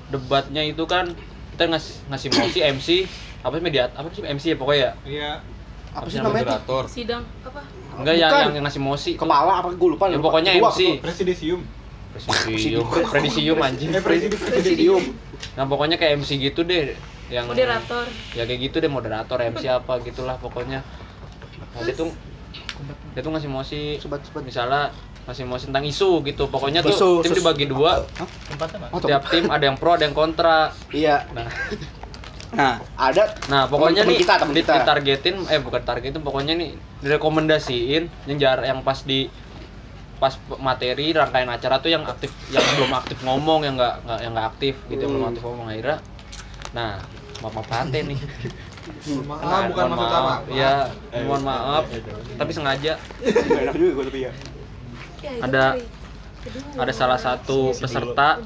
debatnya itu kan kita ngasih ngasih mosi MC apa sih media apa sih MC ya pokoknya ya
Iya.
apa sih namanya?
Moderator.
Sidang apa?
enggak yang,
Bukan.
yang yang ngasih mosi.
Kepala apa gue lupa.
Ya,
lupa.
pokoknya
Kedua,
MC.
Presidium.
Presidium, Presidium anjing.
Eh presidium.
Presidium.
Nah pokoknya kayak MC gitu deh yang
Moderator.
ya kayak gitu deh moderator MC apa gitulah pokoknya nah, dia tuh dia tuh ngasih mosi
Sebat, sebat.
misalnya ngasih mosi tentang isu gitu pokoknya
Isu,
tuh tim
sus-
dibagi dua
Oh,
setiap tim ada yang pro ada yang kontra
Iya.
nah
Nah, ada
nah pokoknya
Temen
nih
kita, temen kita.
ditargetin eh bukan targetin pokoknya nih direkomendasiin yang jar yang pas di pas materi rangkaian acara tuh yang aktif yang belum aktif ngomong yang nggak nggak yang nggak aktif gitu yang belum
Hmm.
aktif ngomong akhirnya nah maaf maaf hati nih
Maaf,
Nah,
bukan
mohon
maksud
maaf.
apa.
Ya, mohon maaf. Tapi sengaja
enak juga gue tapi ya.
Ya,
Ada- ada salah satu peserta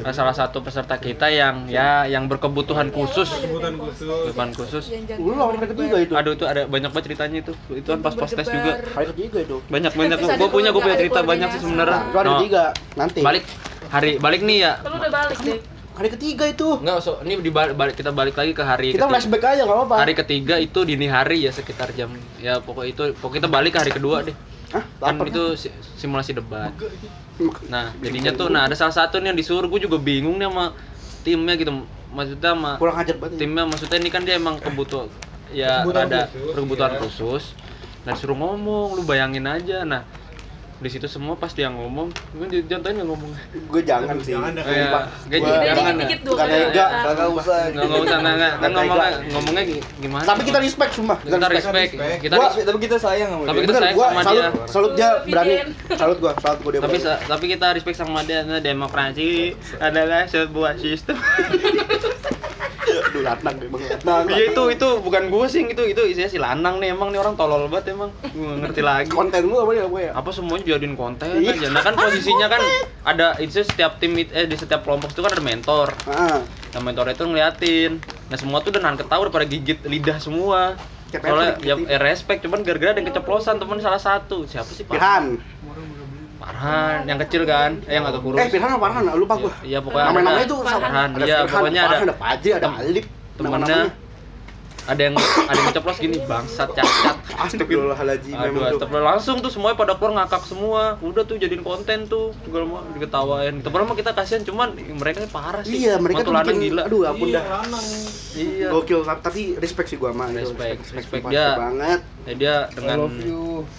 ada salah satu peserta kita yang ya yang berkebutuhan khusus
Kebutuhan khusus.
kebutuhan khusus
Lu lawan hari ketiga itu.
aduh itu ada banyak banget ceritanya itu itu kan pas pos tes juga
Hari ketiga itu.
banyak banyak gue punya gue punya cerita banyak sih sebenarnya
Itu hari
No,
ketiga. Nanti.
balik hari balik nih ya
lu udah balik deh.
Hari ketiga itu.
Enggak, so, ini dibalik balik, kita balik lagi ke hari
Kita
ketiga.
flashback aja nggak apa-apa.
Hari ketiga itu dini hari ya sekitar jam ya pokok itu pokok kita balik ke hari kedua deh.
Hah?
Kan itu si- simulasi debat. Nah, jadinya tuh nah ada salah satu nih yang disuruh gue juga bingung nih sama timnya gitu. Maksudnya sama
kurang ajar banget. ya.
timnya maksudnya ini kan dia emang kebutuhan ya
Kebutuhan
ada
khusus,
kebutuhan
iya.
khusus. Nah, disuruh ngomong, lu bayangin aja. Nah, di situ semua pas dia ngomong, gue jantoin nggak ngomong.
Gue jangan sih.
Jangan
Iya,
Sumpah.
gue jangan
dikit dua
Nggak
kali.
tega.
Kagak usah.
Nggak nggak usah nggak nggak. kan
Nggak
ngomongnya ngomongnya gi- gimana?
Tapi kita respect sumpah.
kita respect, kita.
Tapi kita sayang sama
Tapi
dia.
kita sayang sama
salut,
dia.
salut dia berani. Salut gua, salut gua dia
tapi tapi kita respect sama dia demokrasi adalah sebuah sistem
Aduh, latnang deh bang. Latnang.
iya itu itu bukan gue sih itu itu isinya si lanang nih emang nih orang tolol banget emang gue ngerti lagi
Konten lu apa ya gue ya?
apa semuanya jadiin konten
Iya.
aja nah kan posisinya kan ada itu setiap tim eh di setiap kelompok itu kan ada mentor
Ah,
nah mentor itu ngeliatin nah semua tuh udah nahan ketawa udah pada gigit lidah semua soalnya ya
gitu.
eh, respect cuman gara-gara ada yang keceplosan temen salah satu siapa sih Pak
Pirhan.
Farhan yang kecil kan eh yang agak kurus
Eh, Pirhan apa Farhan? Lupa gua.
Iya pokoknya
Namanya-namanya
ada
itu
Farhan.
ada
Iya
Firhan,
pokoknya ada
Farhan, ada Fajri, ada
tem-
Alip.
temennya. Ada yang ada yang ceplos gini bangsat cacat
Astagfirullahaladzim
Aduh, astagfirullah. langsung tuh semuanya pada keluar ngakak semua. Udah tuh jadiin konten tuh, segala mau diketawain. Kita mah kita kasihan, cuman mereka ini parah sih.
Iya, mereka tuh bikin
gila.
aduh ampun dah.
Iya.
Gokil tapi respect sih gua mah itu.
Respect, respect
Pak,
dia.
banget.
Ya, dia dengan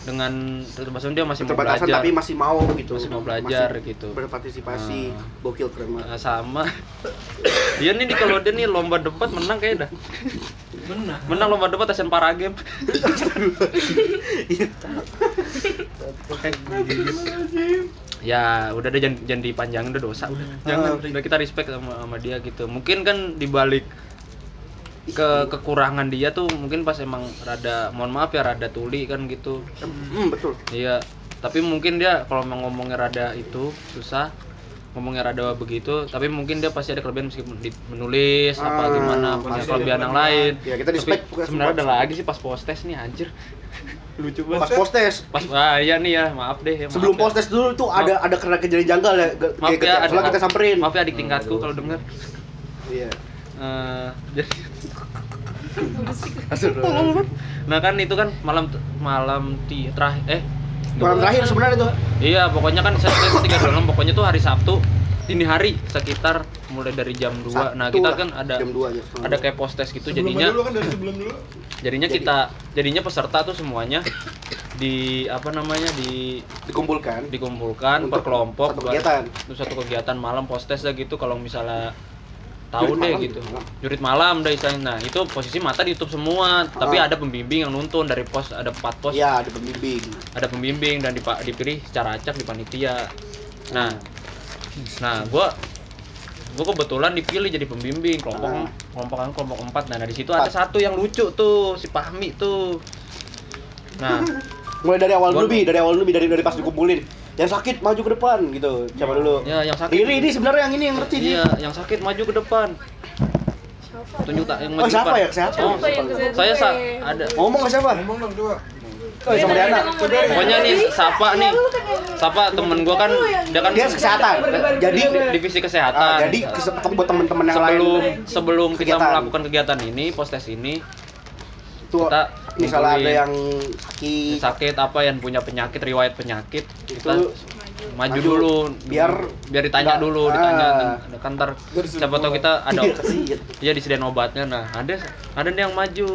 dengan terbatasan dia masih mau belajar.
tapi masih mau gitu.
Masih mau belajar
Masih
gitu.
Berpartisipasi.
Ah.
Gokil keren banget.
Nah, sama. Dia nih kalau dia nih lomba debat menang kayaknya dah.
Menang.
Menang lomba debat Asian Para Games.
Iya.
ya udah deh jangan, jangan dipanjangin udah dosa udah jangan
Ah.
udah kita respect sama, sama dia gitu mungkin kan dibalik ke kekurangan dia tuh mungkin pas emang rada mohon maaf ya rada tuli kan gitu
Hmm, betul.
iya tapi mungkin dia kalau mau ngomongnya rada itu susah ngomongnya rada begitu tapi mungkin dia pasti ada kelebihan meskipun di- menulis apa
Ah,
gimana punya kelebihan
ada
yang lain
Ya, kita pokoknya
sebenarnya ada lagi sih pas post test nih anjir lucu
Pas
banget
post test.
pas ah iya nih ya maaf deh ya, maaf
Sebelum
ya.
post test dulu tuh ada ada kena kejadian janggal ya.
Maaf ya
kita, soalnya kita samperin.
maaf ya adik tingkatku kalau denger
Iya.
Eh, jadi nah kan itu kan malam malam ti terakhir eh
Malam terakhir sebenarnya tuh.
iya pokoknya kan saya tiga dalam pokoknya tuh hari Sabtu dini hari sekitar mulai dari jam 2 nah
Sabtu
kita
lah,
kan ada
jam 2 aja.
ada kayak post test gitu
Sebelum
jadinya
dulu kan dari sebelum dulu.
jadinya
Jadi-
kita jadinya peserta tuh semuanya di apa namanya di
dikumpulkan.
dikumpulkan per kelompok
satu
buat-
kegiatan.
satu kegiatan malam post test lah gitu kalau misalnya tahu deh
malam.
gitu. Jurit malam dah istilahnya. Nah itu posisi mata ditutup semua. Tapi
Ah.
ada pembimbing yang nuntun dari pos ada empat pos.
Iya, ada pembimbing.
ada pembimbing dan dipa- dipilih secara acak di panitia. Nah nah gua gua kebetulan dipilih jadi pembimbing. Kelompok
Ah.
kelompok kan kelompok empat. Nah dari situ ada satu yang lucu tuh si Pahmi tuh. Nah.
Mulai dari awal dulu bi, dari awal dulu bi, dari dari pas dikumpulin. Yang sakit maju ke depan gitu. Coba dulu.
ya yang sakit
Ini ini sebenarnya yang ini yang ngerti nih.
iya yang sakit maju ke depan tunjuk tak yang
Oh,
maju ke
siapa
depan.
ya? Siapa?
Oh,
Siapa
saya sa ada
Ngomong ke siapa?
Ngomong dong coba.
Oh, sama Diana.
pokoknya nih Sapa nih Sapa temen gua kan dia kan
Dia kesehatan. Jadi
divisi kesehatan
ah, jadi buat teman-teman yang
sebelum
lain
sebelum kita
kegiatan.
melakukan kegiatan ini post test ini
tuh
kita
misalnya ada yang sakit
sakit apa yang punya penyakit riwayat penyakit kita
Itu
maju,
maju.
dulu
Biar-
biar ditanya
nggak-
dulu
ah.
ditanya kan ntar siapa tahu kita ada
Iya, kasihan.
iya disediain obatnya nah ada ada nih yang maju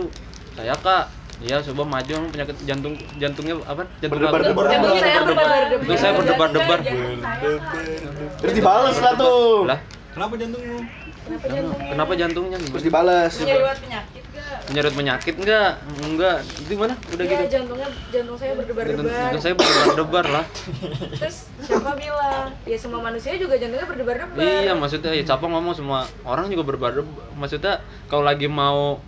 saya kak Iya, coba maju emang penyakit jantung jantungnya apa? Jantung
Berdebar-debar.
Jantung saya berdebar-debar.
Jantung saya berdebar-debar.
terus dibales lah tuh
Lah,
Kenapa jantung lu?
Kenapa jantungnya?
kenapa jantungnya?
terus dibales
Punya riwayat penyakit?
Menyerut penyakit enggak? Enggak. Itu gimana? Udah
Iya,
gitu.
jantungnya jantung saya berdebar-debar.
jantung saya berdebar-debar lah.
Terus siapa bilang? Ya semua manusia juga jantungnya berdebar-debar.
Iya, maksudnya ya siapa ngomong semua orang juga berdebar-debar. Maksudnya kalau lagi mau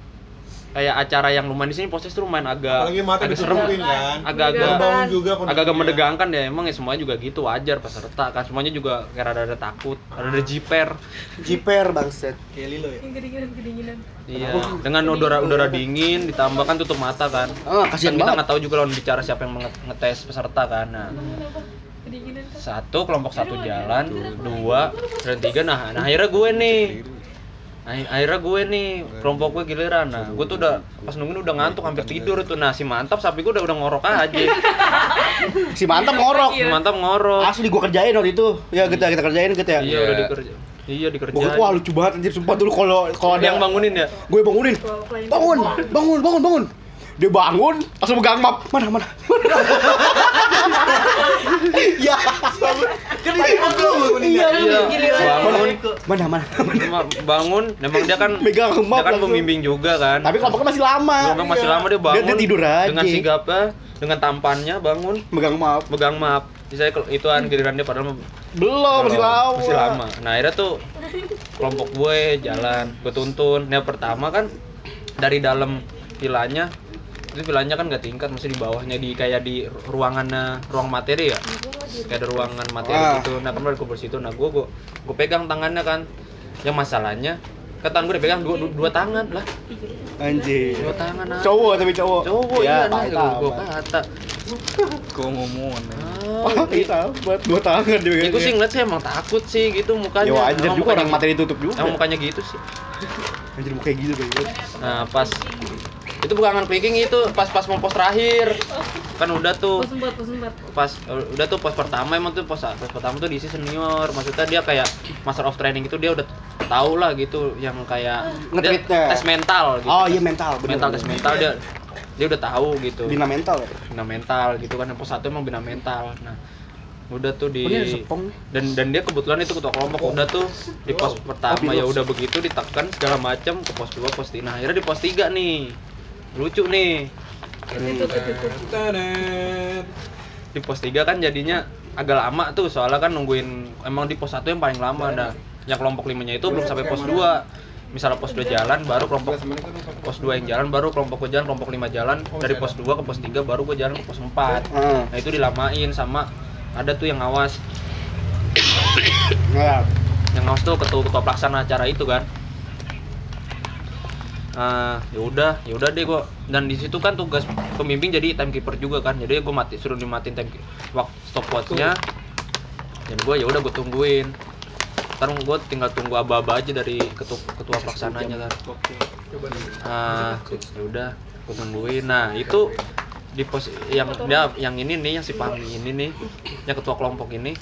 kayak acara yang lumayan di sini proses tuh lumayan agak
Apalagi mata
agak serem.
kan.
agak-agak
juga
agak-agak mendegangkan ya. Emang ya semuanya juga gitu wajar peserta kan. Semuanya juga kayak rada-rada takut rada jiper.
Jiper bangset
Kayak Lilo ya.
Yang kedinginan-kedinginan.
iya dengan udara udara dingin ditambahkan tutup mata kan.
Ah
kan
kasihan
kita
banget.
nggak tahu juga lawan bicara siapa yang ngetes peserta kan. Nah?
Kedinginan kan?
satu kelompok satu jalan. dua dan tiga. Nah, nah akhirnya gue nih akhirnya gue nih kelompok gue giliran. Nah gue tuh udah pas nungguin udah ngantuk hampir tidur tuh. Nah si mantap sapi gue udah udah ngorok aja.
Si mantap ngorok.
Si mantap ngorok.
Asli gua kerjain waktu itu. Ya kita kita kerjain gitu ya?
Iya udah dikerja iya dikerjain.
Gua wah lucu banget anjir. Sumpah dulu kalau kalau ada
yang bangunin. Ya
gue bangunin bangun bangun bangun bangun dia bangun langsung pegang map. Mana mana? Ya iya
iya. bangun.
Mana mana?
Ma- bangun. Memang dia kan
Megang
dia
map
kan
langsung.
pembimbing juga kan.
Tapi kelompoknya masih lama.
Memang masih lama dia bangun
dia tidur aja.
dengan sigapnya dengan tampannya bangun.
Megang map.
Pegang map. Saya itu kan giliran dia padahal
belum masih lama.
masih lama. Nah akhirnya tuh kelompok gue jalan. Gue tuntun. Yang pertama kan dari dalam vilanya itu vilanya kan nggak tingkat masih di bawahnya di kayak di ruangannya ruang materi ya? Kayak ada ruangan materi.
Ah.
gitu. Nah kemarin gue situ nah gue gue gue pegang tangannya kan. Yang masalahnya ke tangan gue dipegang dua, dua, dua tangan lah.
Anjir.
Dua tangan ah.
cowok tapi cowok?
Cowok
ya,
iya nah gue kata.
Kok ngomong
ah,
Iya, buat dua tangan dia
ya gue sih ngeliat sih emang takut sih gitu mukanya.
Ya
Emang
juga orang materi tutup juga.
emang mukanya gitu sih.
Anjir mukanya gitu kayak gitu.
Nah pas itu bukan clicking itu pas pas mau pos terakhir. Kan udah tuh.
Pos empat, pos empat.
pas udah tuh pos pertama emang tuh pos pos pertama tuh diisi senior. Maksudnya dia kayak master of training itu dia udah tahu lah gitu yang kayak dia tes mental gitu.
Oh iya mental, bener.
mental tes mental dia dia udah tahu gitu.
Bina mental ya.
bina mental gitu kan pos satu emang bina mental. Nah udah tuh di
Oh,
dan dan dia kebetulan itu ketua kelompok udah tuh di pos pertama
Oh,
ya udah begitu ditekan segala macam ke pos 2 pos 3 nah akhirnya di pos 3 nih lucu nih. Di pos 3 kan jadinya agak lama tuh soalnya kan nungguin emang di pos 1 yang paling lama dah yang kelompok limanya itu belum sampai pos 2 misalnya pos 2 jalan baru kelompok pos 2 yang jalan baru kelompok gue jalan kelompok 5 jalan. Dari pos 2 ke pos 3 baru gue jalan ke pos 4
Heeh.
nah itu dilamain sama ada tuh yang ngawas.
Nah,
yang ngawas tuh ketua ketua pelaksana acara itu kan nah ya udah ya udah deh gua. Dan di situ kan tugas pembimbing jadi timekeeper juga kan. Jadi gue mati suruh dimatiin time waktu stopwatchnya dan gue ya udah gue tungguin. Ntar gue tinggal tunggu aba-aba aja dari ketua ketua pelaksananya kan. Ah ya udah gue tungguin. Nah itu di pos yang dia yang ini nih yang si Pami ini nih yang ketua kelompok ini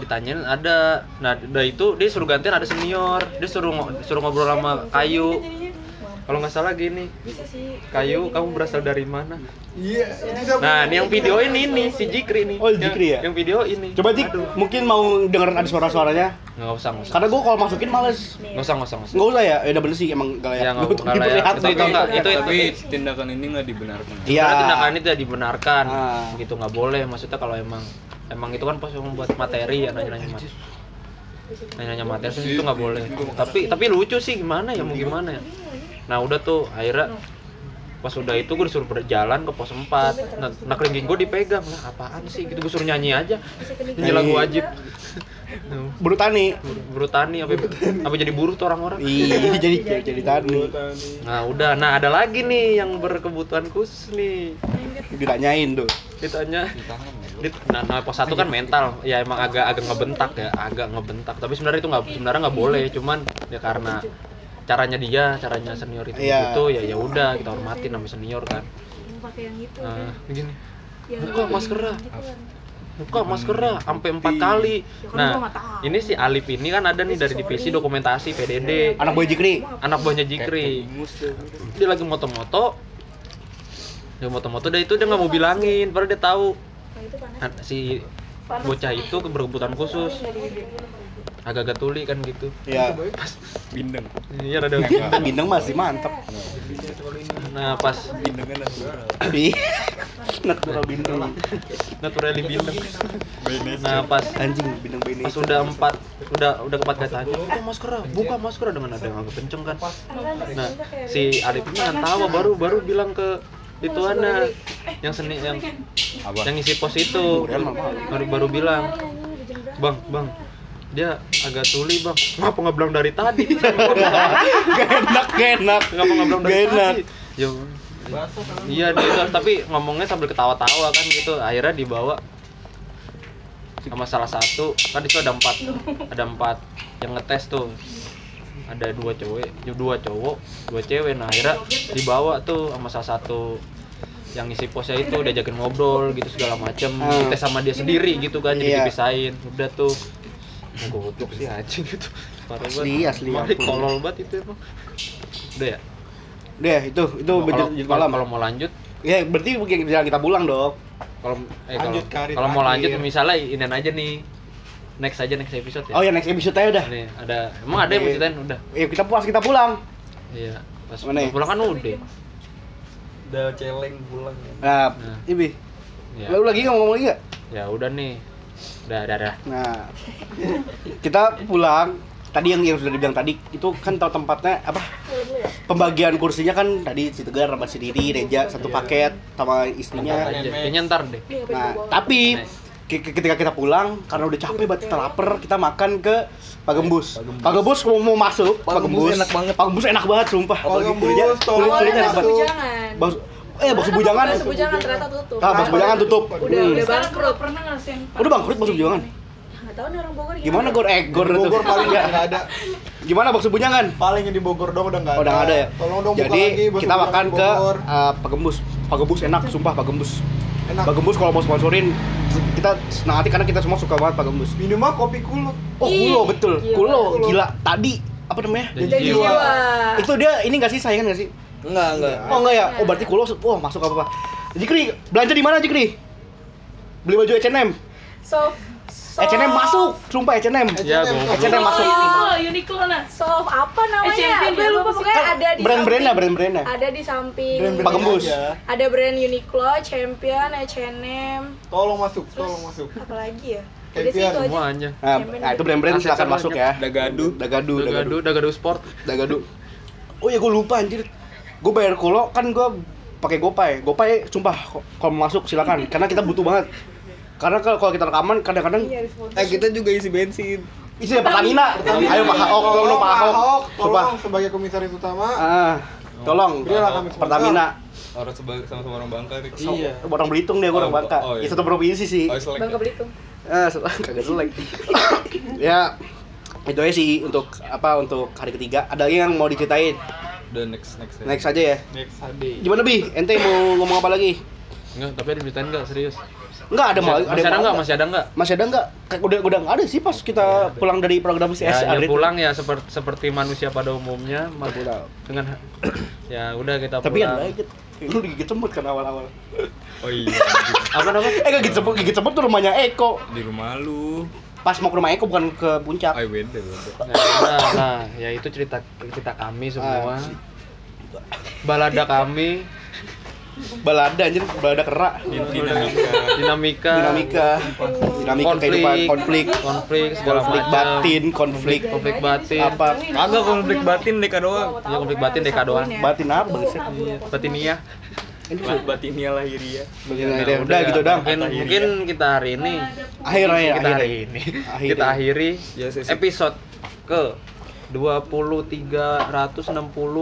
ditanyain ada nah udah itu dia suruh gantian ada senior dia suruh suruh ngobrol sama kayu kalau nggak salah gini
Bisa sih.
kayu kamu berasal dari mana
Iya.
nah ini yang video ini nih si Jikri nih
Oh, Jikri ya?
yang, video ini
Coba Dik, mungkin mau denger ada suara-suaranya.
nggak usah nggak usah
Karena gua kalau masukin males.
nggak usah nggak usah nggak usah
ya, ya udah bener sih emang gak layak
Ya, nggak-
untuk
nggak layak.
diperlihatkan.
Itu- itu nggak- itu-
Tapi tindakan ini nggak dibenarkan.
Iya.
Karena tindakan itu tidak dibenarkan
Ah.
gitu nggak boleh maksudnya kalau emang emang itu kan pas membuat materi ya nanya-nanya materi nanya-nanya materi sih itu nggak boleh. Tapi tapi lucu sih gimana ya mau gimana ya? Nah udah tuh akhirnya pas udah itu gue disuruh berjalan ke pos 4 nah, nah kelingking gue dipegang. Lah apaan sih? Gitu gue suruh nyanyi aja. Nyanyi lagu wajib.
Buru tani.
buru tani apa apa jadi buruh tuh orang-orang?
Iya, jadi jadi tani.
nah udah. Nah ada lagi nih yang berkebutuhan khusus nih.
Ditanyain tuh.
ditanya. Dit, nah, nah pos satu kan mental. Ya emang agak agak ngebentak ya agak ngebentak. Tapi sebenarnya itu nggak sebenarnya nggak boleh. Cuman ya karena caranya dia caranya senior itu
Iya.
itu ya ya udah kita hormatin namanya senior kan.
Pakai yang itu.
nah begini.
Yang
buka maskernya
gitu kan.
buka maskernya sampai empat kali.
Ya kan
nah ini si Alif ini kan ada nih dari divisi dokumentasi PDD
Anak boy Jikri.
anak buahnya Jikri. Dia lagi moto-moto. Dia moto-moto dia itu dia nggak mau bilangin. Padahal dia tahu
itu panas.
An- si bocah itu berkebutuhan khusus agak-agak tuli kan gitu
Iya.
Bindeng.
iya rada
Bintang masih mantap.
nah pas
Bindengnya natural.
Iya. Natural bintang.
naturally bindeng nah pas
Anjing bintang
pas
Indonesia.
udah empat udah udah keempat katanya buka masker buka masker dengan ada yang agak kenceng kan nah si Arif ini kan tawa baru baru bilang ke itu ana. yang seni yang
Apa?
yang isi pos itu. Baru baru bilang bang bang dia agak tuli bang. Ngapa nggak bilang dari tadi?
Gak enak, gak enak.
ngapa nggak bilang dari
Gak enak.
tadi? Ya iya dia itu, tapi ngomongnya sambil ketawa-tawa kan gitu. Akhirnya dibawa sama salah satu. Kan itu ada empat ada empat yang ngetes tuh ada dua cewek dua cowok dua cewek nah akhirnya dibawa tuh sama salah satu yang isi posnya itu diajakin ngobrol gitu segala macem
Ah.
dites sama dia sendiri gitu kan jadi
Iya.
dipisahin udah tuh goblok sih anjing gitu parah
Asli,
banget.
asli,
Mari
ampun.
kolol banget itu emang udah ya
Deh, itu itu
kalau kalau
malam.
kalau mau lanjut
Ya, berarti mungkin bisa kita pulang dong.
kalau eh kalau
Lanjut
kalau mau lanjut misalnya ini aja nih next aja next episode ya
Oh ya next episode aja udah.
nih ada emang ada yang mau ceritain udah
Ya kita puas kita pulang.
iya pas
Mana ya?
pulang kan udah
Udah celeng pulang.
Nah,
Nah.
Ibi.
ya
Lalu lagi nggak ngomong lagi nggak?
ya udah nih udah udah udah
Nah, kita pulang. Tadi yang yang sudah dibilang tadi itu kan tahu tempatnya apa? Pembagian kursinya kan tadi si Tegar sama si Didi, Reja satu paket sama istrinya.
Kayaknya ntar deh
Nah, tapi ketika kita pulang karena udah capek banget kita lapar, kita makan ke Pak Gembus. Pak Gembus mau, mau masuk, Pak, Gembus enak banget. Pak Gembus enak banget sumpah.
Pak
Apalagi
Gembus,
kulitnya, kulitnya enak banget.
bujangan.
Eh bakso bujangan.
Bakso bujangan ternyata tutup.
Ah, bakso bujangan tutup.
Udah
Hmm.
udah
Sekarang
bangkrut.
pernah ngerasain
Udah bangkrut bakso bujangan.
Nggak tahu nih orang Bogor
Gimana gor eh gor
Bogor paling
Ya.
nggak ada.
Gimana bakso bunyangan?
Paling yang di Bogor dong udah nggak
Oh, udah nggak ada ya?
Tolong dong buka
Jadi kita makan ke
Bogor.
uh, Pak Gembus. Pak Gembus enak, sumpah Pak Gembus.
Enak.
Pak Gembus kalau mau sponsorin kita senang hati karena kita semua suka banget Pak Gembus.
Minimal kopi kulut.
Oh, kulo betul.
gila.
Kulo
Kulo.
gila. Tadi apa namanya?
Dan jiwa.
jiwa.
Itu dia ini enggak sih saingan enggak sih?
Enggak, enggak.
Oh enggak ya? Oh berarti kulo wah masuk apa apa. Jikri, belanja di mana Jikri? Beli baju H&M.
Soft. Soft.
H&M masuk, sumpah H&M.
Ya,
H&M.
gua-
H&M masuk.
Uniqlo, Uniqlo nah. Soft apa namanya?
Champion
Gue
ya,
lupa pokoknya ada di
Brand-brandnya,
samping-
brand-brandnya.
Ada di samping.
Brand-brand
Pak Gembus.
aja.
Ada brand Uniqlo, Champion, H&M,
Tolong masuk, tolong masuk.
apa lagi ya? Aja.
Semuanya.
Nah, nah itu brand-brand silakan masuk ya.
Dagadu.
Dagadu,
Dagadu,
Dagadu.
Dagadu Sport.
Dagadu. Oh ya gue lupa anjir. Gue bayar kulo kan gue pakai GoPay. GoPay sumpah kalau mau masuk silakan karena kita butuh banget. Karena kalau kita rekaman kadang-kadang
Iya.
Eh kita juga isi bensin.
isi Pertamina. Ayo Pak Ahok, tolong Pak Ahok.
Tolong sebagai komisaris utama.
Ah, tolong. Pertamina.
Orang sebagai sama-sama orang Bangka.
Iya.
Orang Belitung dia, orang
Oh,
Bangka.
oh, iya.
Ya satu provinsi sih.
Oh, selek.
Bangka Belitung.
Ah, se- kagak selek. ya, itu aja sih untuk apa untuk hari ketiga. Ada lagi yang mau diceritain?
Udah next next. ya.
Next aja ya.
Next HD.
Gimana bi? Ente mau ngomong apa lagi?
Enggak, tapi ada ceritain enggak serius?
Enggak ada mau
Masih, masih ada enggak? Masih ada enggak?
Masih ada enggak? Kayak udah udah enggak ada sih pas kita pulang dari program CS
Ya, ya pulang ya seperti seperti manusia pada umumnya
Pulang.
dengan ya udah kita
Tapi yang
pulang.
baik lu digigit semut kan awal-awal.
Oh iya.
apa namanya?
Eh gigit semut, gigit semut tuh rumahnya Eko.
Di rumah lu.
Pas mau ke rumah Eko bukan ke puncak.
Oh, beda, beda.
Nah, nah, ya itu cerita cerita kami semua.
Ah.
Balada kami,
Balada anjir, balada kerak.
Dinamika.
dinamika,
Dinamika, dinamika
konflik,
kehidupan, konflik,
konflik segala
konflik
macam.
batin, konflik
konflik batin.
apa?
Kagak konflik batin Deka doang.
Ya konflik batin deka doang.
Batin apa? Buset.
Batinia.
Ba- Batinia lahiria.
Batin
Nah,
aja. Udah gitu dong.
Mungkin mungkin kita hari ini
Akhir akhir
kita
akhir.
hari ini kita akhiri
Ya,
episode ke 2360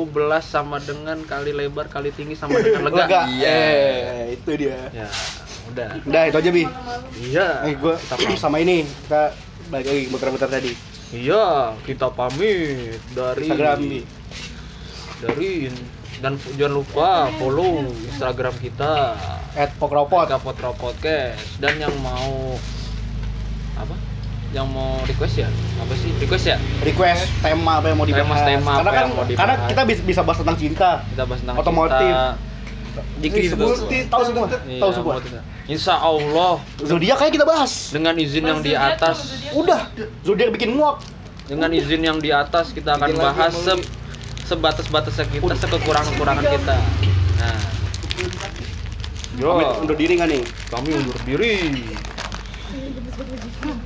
belas sama dengan kali lebar kali tinggi sama dengan lega.
Lega.
Iya.
Eh, itu dia.
Ya, udah.
Udah itu aja bi.
Iya.
Eh gua sama ini kita balik lagi muter-muter tadi.
Iya, kita pamit dari
Instagram nih.
dari dan jangan lupa follow Instagram kita
At Pokropot.
Podcast dan yang mau apa? Yang mau request ya? Apa sih? Request ya?
Request tema apa yang mau
Tema-
dibahas.
tema
karena
apa
kan
yang mau
karena kita bisa, bisa bahas tentang cinta.
Kita bahas tentang
Otomotif.
cinta.
Dikit itu.
Tahu semua.
Iya,
Tahu semua.
Insya Allah
Zodiak kayak kita bahas.
dengan izin yang di atas
Udah. Zodiak bikin muak.
dengan izin yang di atas kita akan bahas sebatas-batasnya kita sekekurangan-kurangan kita nah
Pamit
yo
undur diri nggak nih?
kami undur diri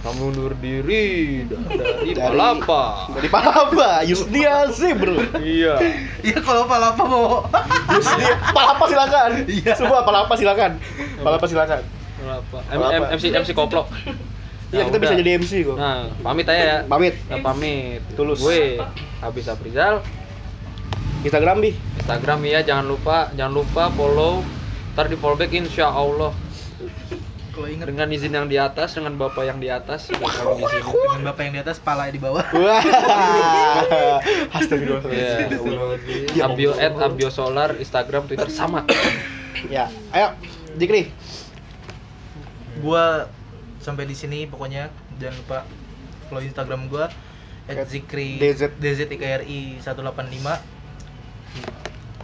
kami undur diri dari
Dari-
Palapa
Dari Palapa, Yusnia sih bro.
iya
Iya kalau palapa mau.
Yusnia, Palapa silakan.
Iya.
Semua Palapa silakan. Palapa silakan.
Palapa. M- MC MC koplok
Iya
Nah,
kita bisa jadi MC kok.
nah pamit aja ya
Pamit.
Nah, pamit
Tulus.
gue Habis Aprizal
Instagram bi.
Instagram ya jangan lupa jangan lupa follow ntar di fallback insya Allah
Kalau inget
dengan izin yang di atas dengan bapak yang di atas sudah kami di sini
dengan bapak yang di atas, pala di bawah.
Wah. Astagfirullah.
Ya. Abio at Abio Solar Instagram Twitter sama
Ya, ayo Jikri.
Gua sampai di sini pokoknya jangan lupa follow Instagram gua @zikri
DZ.
DZIKRI 185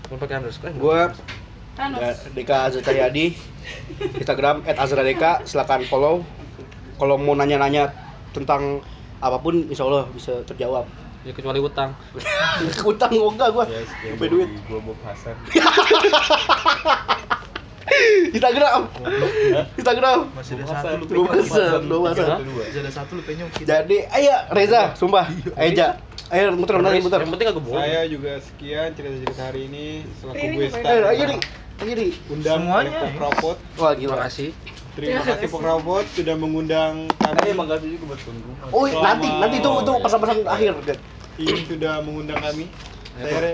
Lu pakai underscore
Gua. Ya, Deka Azra Cahyadi. Instagram @azradeka silakan follow. Kalau mau nanya-nanya tentang apa pun insya Allah bisa terjawab.
ya kecuali utang
Utang kok enggak gua.
Ya,
Sampai duit.
Gua Bob Hasan.
Instagram. Instagram.
masih ada satu lu
Dua dua masa.
masih ada satu lu penyok.
Jadi, ayo Reza, sumpah. Ayo Ja. Ayo muter muter muter.
yang penting agak bohong
Saya juga sekian cerita-cerita hari ini selaku gue?
Ayo, ayo nih. Nih.
Undang
Semuanya.
oleh Pokropot.
Wah,
terima
gila.
kasih
Terima kasih Pokropot sudah mengundang kami.
makasih juga buat tunggu.
Oh, nanti nanti itu itu pesan-pesan akhir, Dad.
Ini sudah mengundang kami. Saya Re,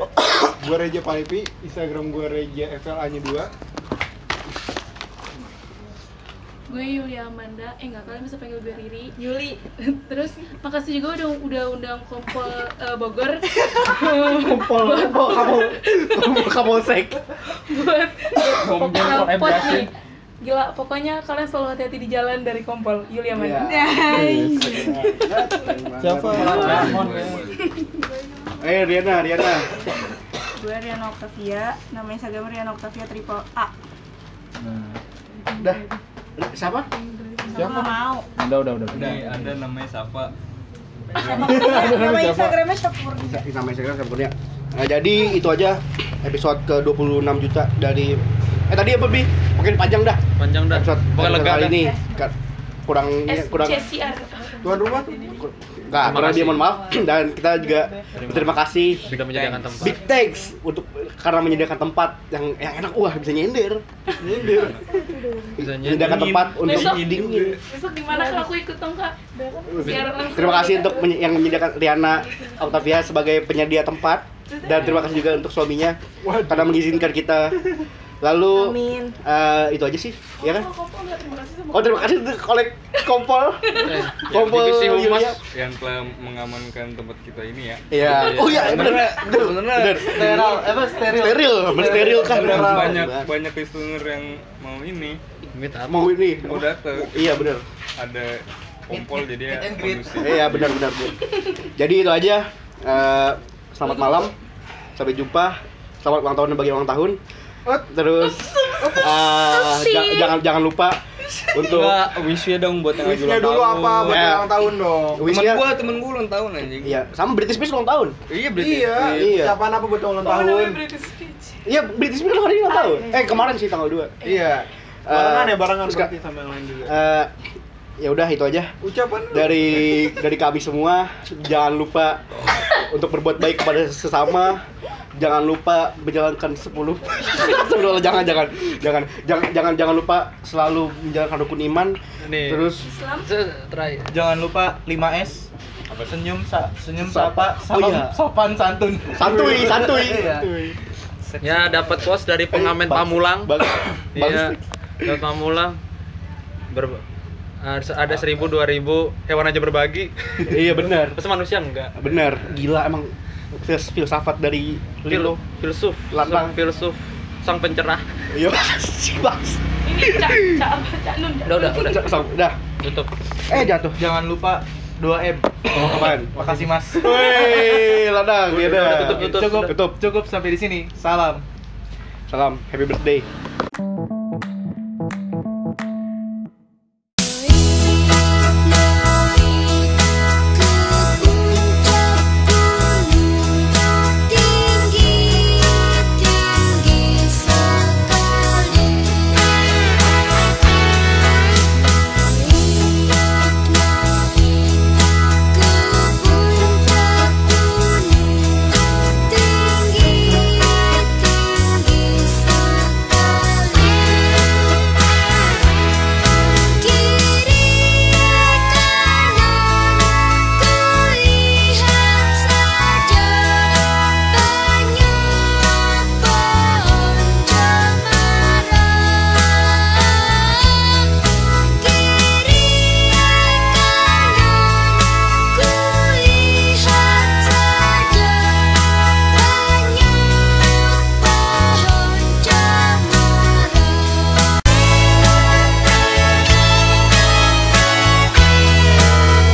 gua Reja Palipi, Instagram gua Reja FLA nya 2.
Gue Yulia Amanda. Eh enggak kalian bisa panggil gue Riri.
Yuli.
Terus makasih juga udah udah undang kompol eh, Bogor.
Kompol, kompol, kamu, kompol, kamu sek.
buat
Kompol
nih. Gila pokoknya kalian selalu hati-hati di jalan dari kompol. Yulia Amanda.
Siapa?
Eh, Riana, Riana.
gue Riana Octavia. Nama Instagram Riana Octavia triple A.
Dah. Siapa?
siapa mau
Udah, udah, udah.
Ini ada namanya Safa.
nama Instagramnya Syafur
Nama Instagram Sampurnia. Nah, jadi itu aja episode ke 26 juta dari eh tadi apa bi? Makin panjang dah.
Panjang dah.
Episode
lega
kali
dah.
ini kurang kurang tuan rumah tuh Enggak,
Terima
karena dia
kasih.
mohon maaf dan kita juga berterima kasih
Sudah menyediakan tempat.
Big thanks untuk karena menyediakan tempat yang yang enak wah bisa nyender. Nyender.
Bisa
Menyediakan tempat untuk
Besok.
dingin.
besok gimana kalau aku ikut dong kak biar langsung
Terima kasih untuk menye- yang menyediakan Riana Octavia sebagai penyedia tempat dan terima kasih juga untuk suaminya karena mengizinkan kita. Lalu
Amin
eh, itu aja sih, ya kan?
Kompol terima kasih sama
Oh terima kasih untuk kolek kompol,
Eh,
kompol
divisi humas.
Yulia.
yang telah mengamankan tempat kita ini ya.
Iya. Oh iya, benar. Benar.
Steril, apa steril?
Steril, steril kan.
Karena banyak banyak listener yang mau ini,
Minta
mau ini.
mau datang.
Iya benar.
Ada kompol jadi ya.
Iya benar benar Bu. Jadi itu aja. Eh, selamat malam. Sampai jumpa. Selamat ulang tahun bagi ulang tahun. Terus eh, ja- jangan jangan lupa untuk
Enggak, wish ya dong buat yang lagi ulang
dulu
tahun.
apa buat
Ya.
ulang tahun dong
wish
Temen
ya.
gua, temen gua ulang tahun anjing.
Iya, sama British Spears ulang tahun.
Iya, berarti.
Iya,
Iya.
siapa apa buat ulang
Oh,
tahun
namanya British Speech.
Iya, British Spears hari ini ulang tahun. Eh kemarin sih tanggal 2
Iya Barengan ya, barengan
terus,
berarti sama yang lain juga
eh, ya udah itu aja
Ucapan
dari dari kami semua jangan lupa untuk berbuat baik kepada sesama jangan lupa menjalankan 10 Sebelum- jangan jangan jangan jangan jangan jangan lupa selalu menjalankan rukun iman
Nih.
terus
terakhir.
Jangan lupa 5S. Apa senyum sa senyum
Sa-
sapa
Oh
salam,
iya.
sopan santun.
santuy santuy
Iya.
Ya dapat kos dari pengamen Pamulang. Iya.
bagus.
Dapat Pamulang. Ber ada ada seribu dua ribu hewan aja berbagi
iya benar
terus manusia enggak
benar gila emang fils- filsafat dari
Fil
Lilo
filsuf
Lantang.
filsuf sang pencerah
iya si bas
Ini cak cak apa cak nun.
udah udah udah
udah
tutup
eh jatuh
Jangan lupa 2M.
oh apaan
Makasih Mas.
Woi, ladang, ya
Udah, tutup, tutup.
Cukup,
Tutup.
cukup sampai di sini. Salam.
Salam, happy birthday.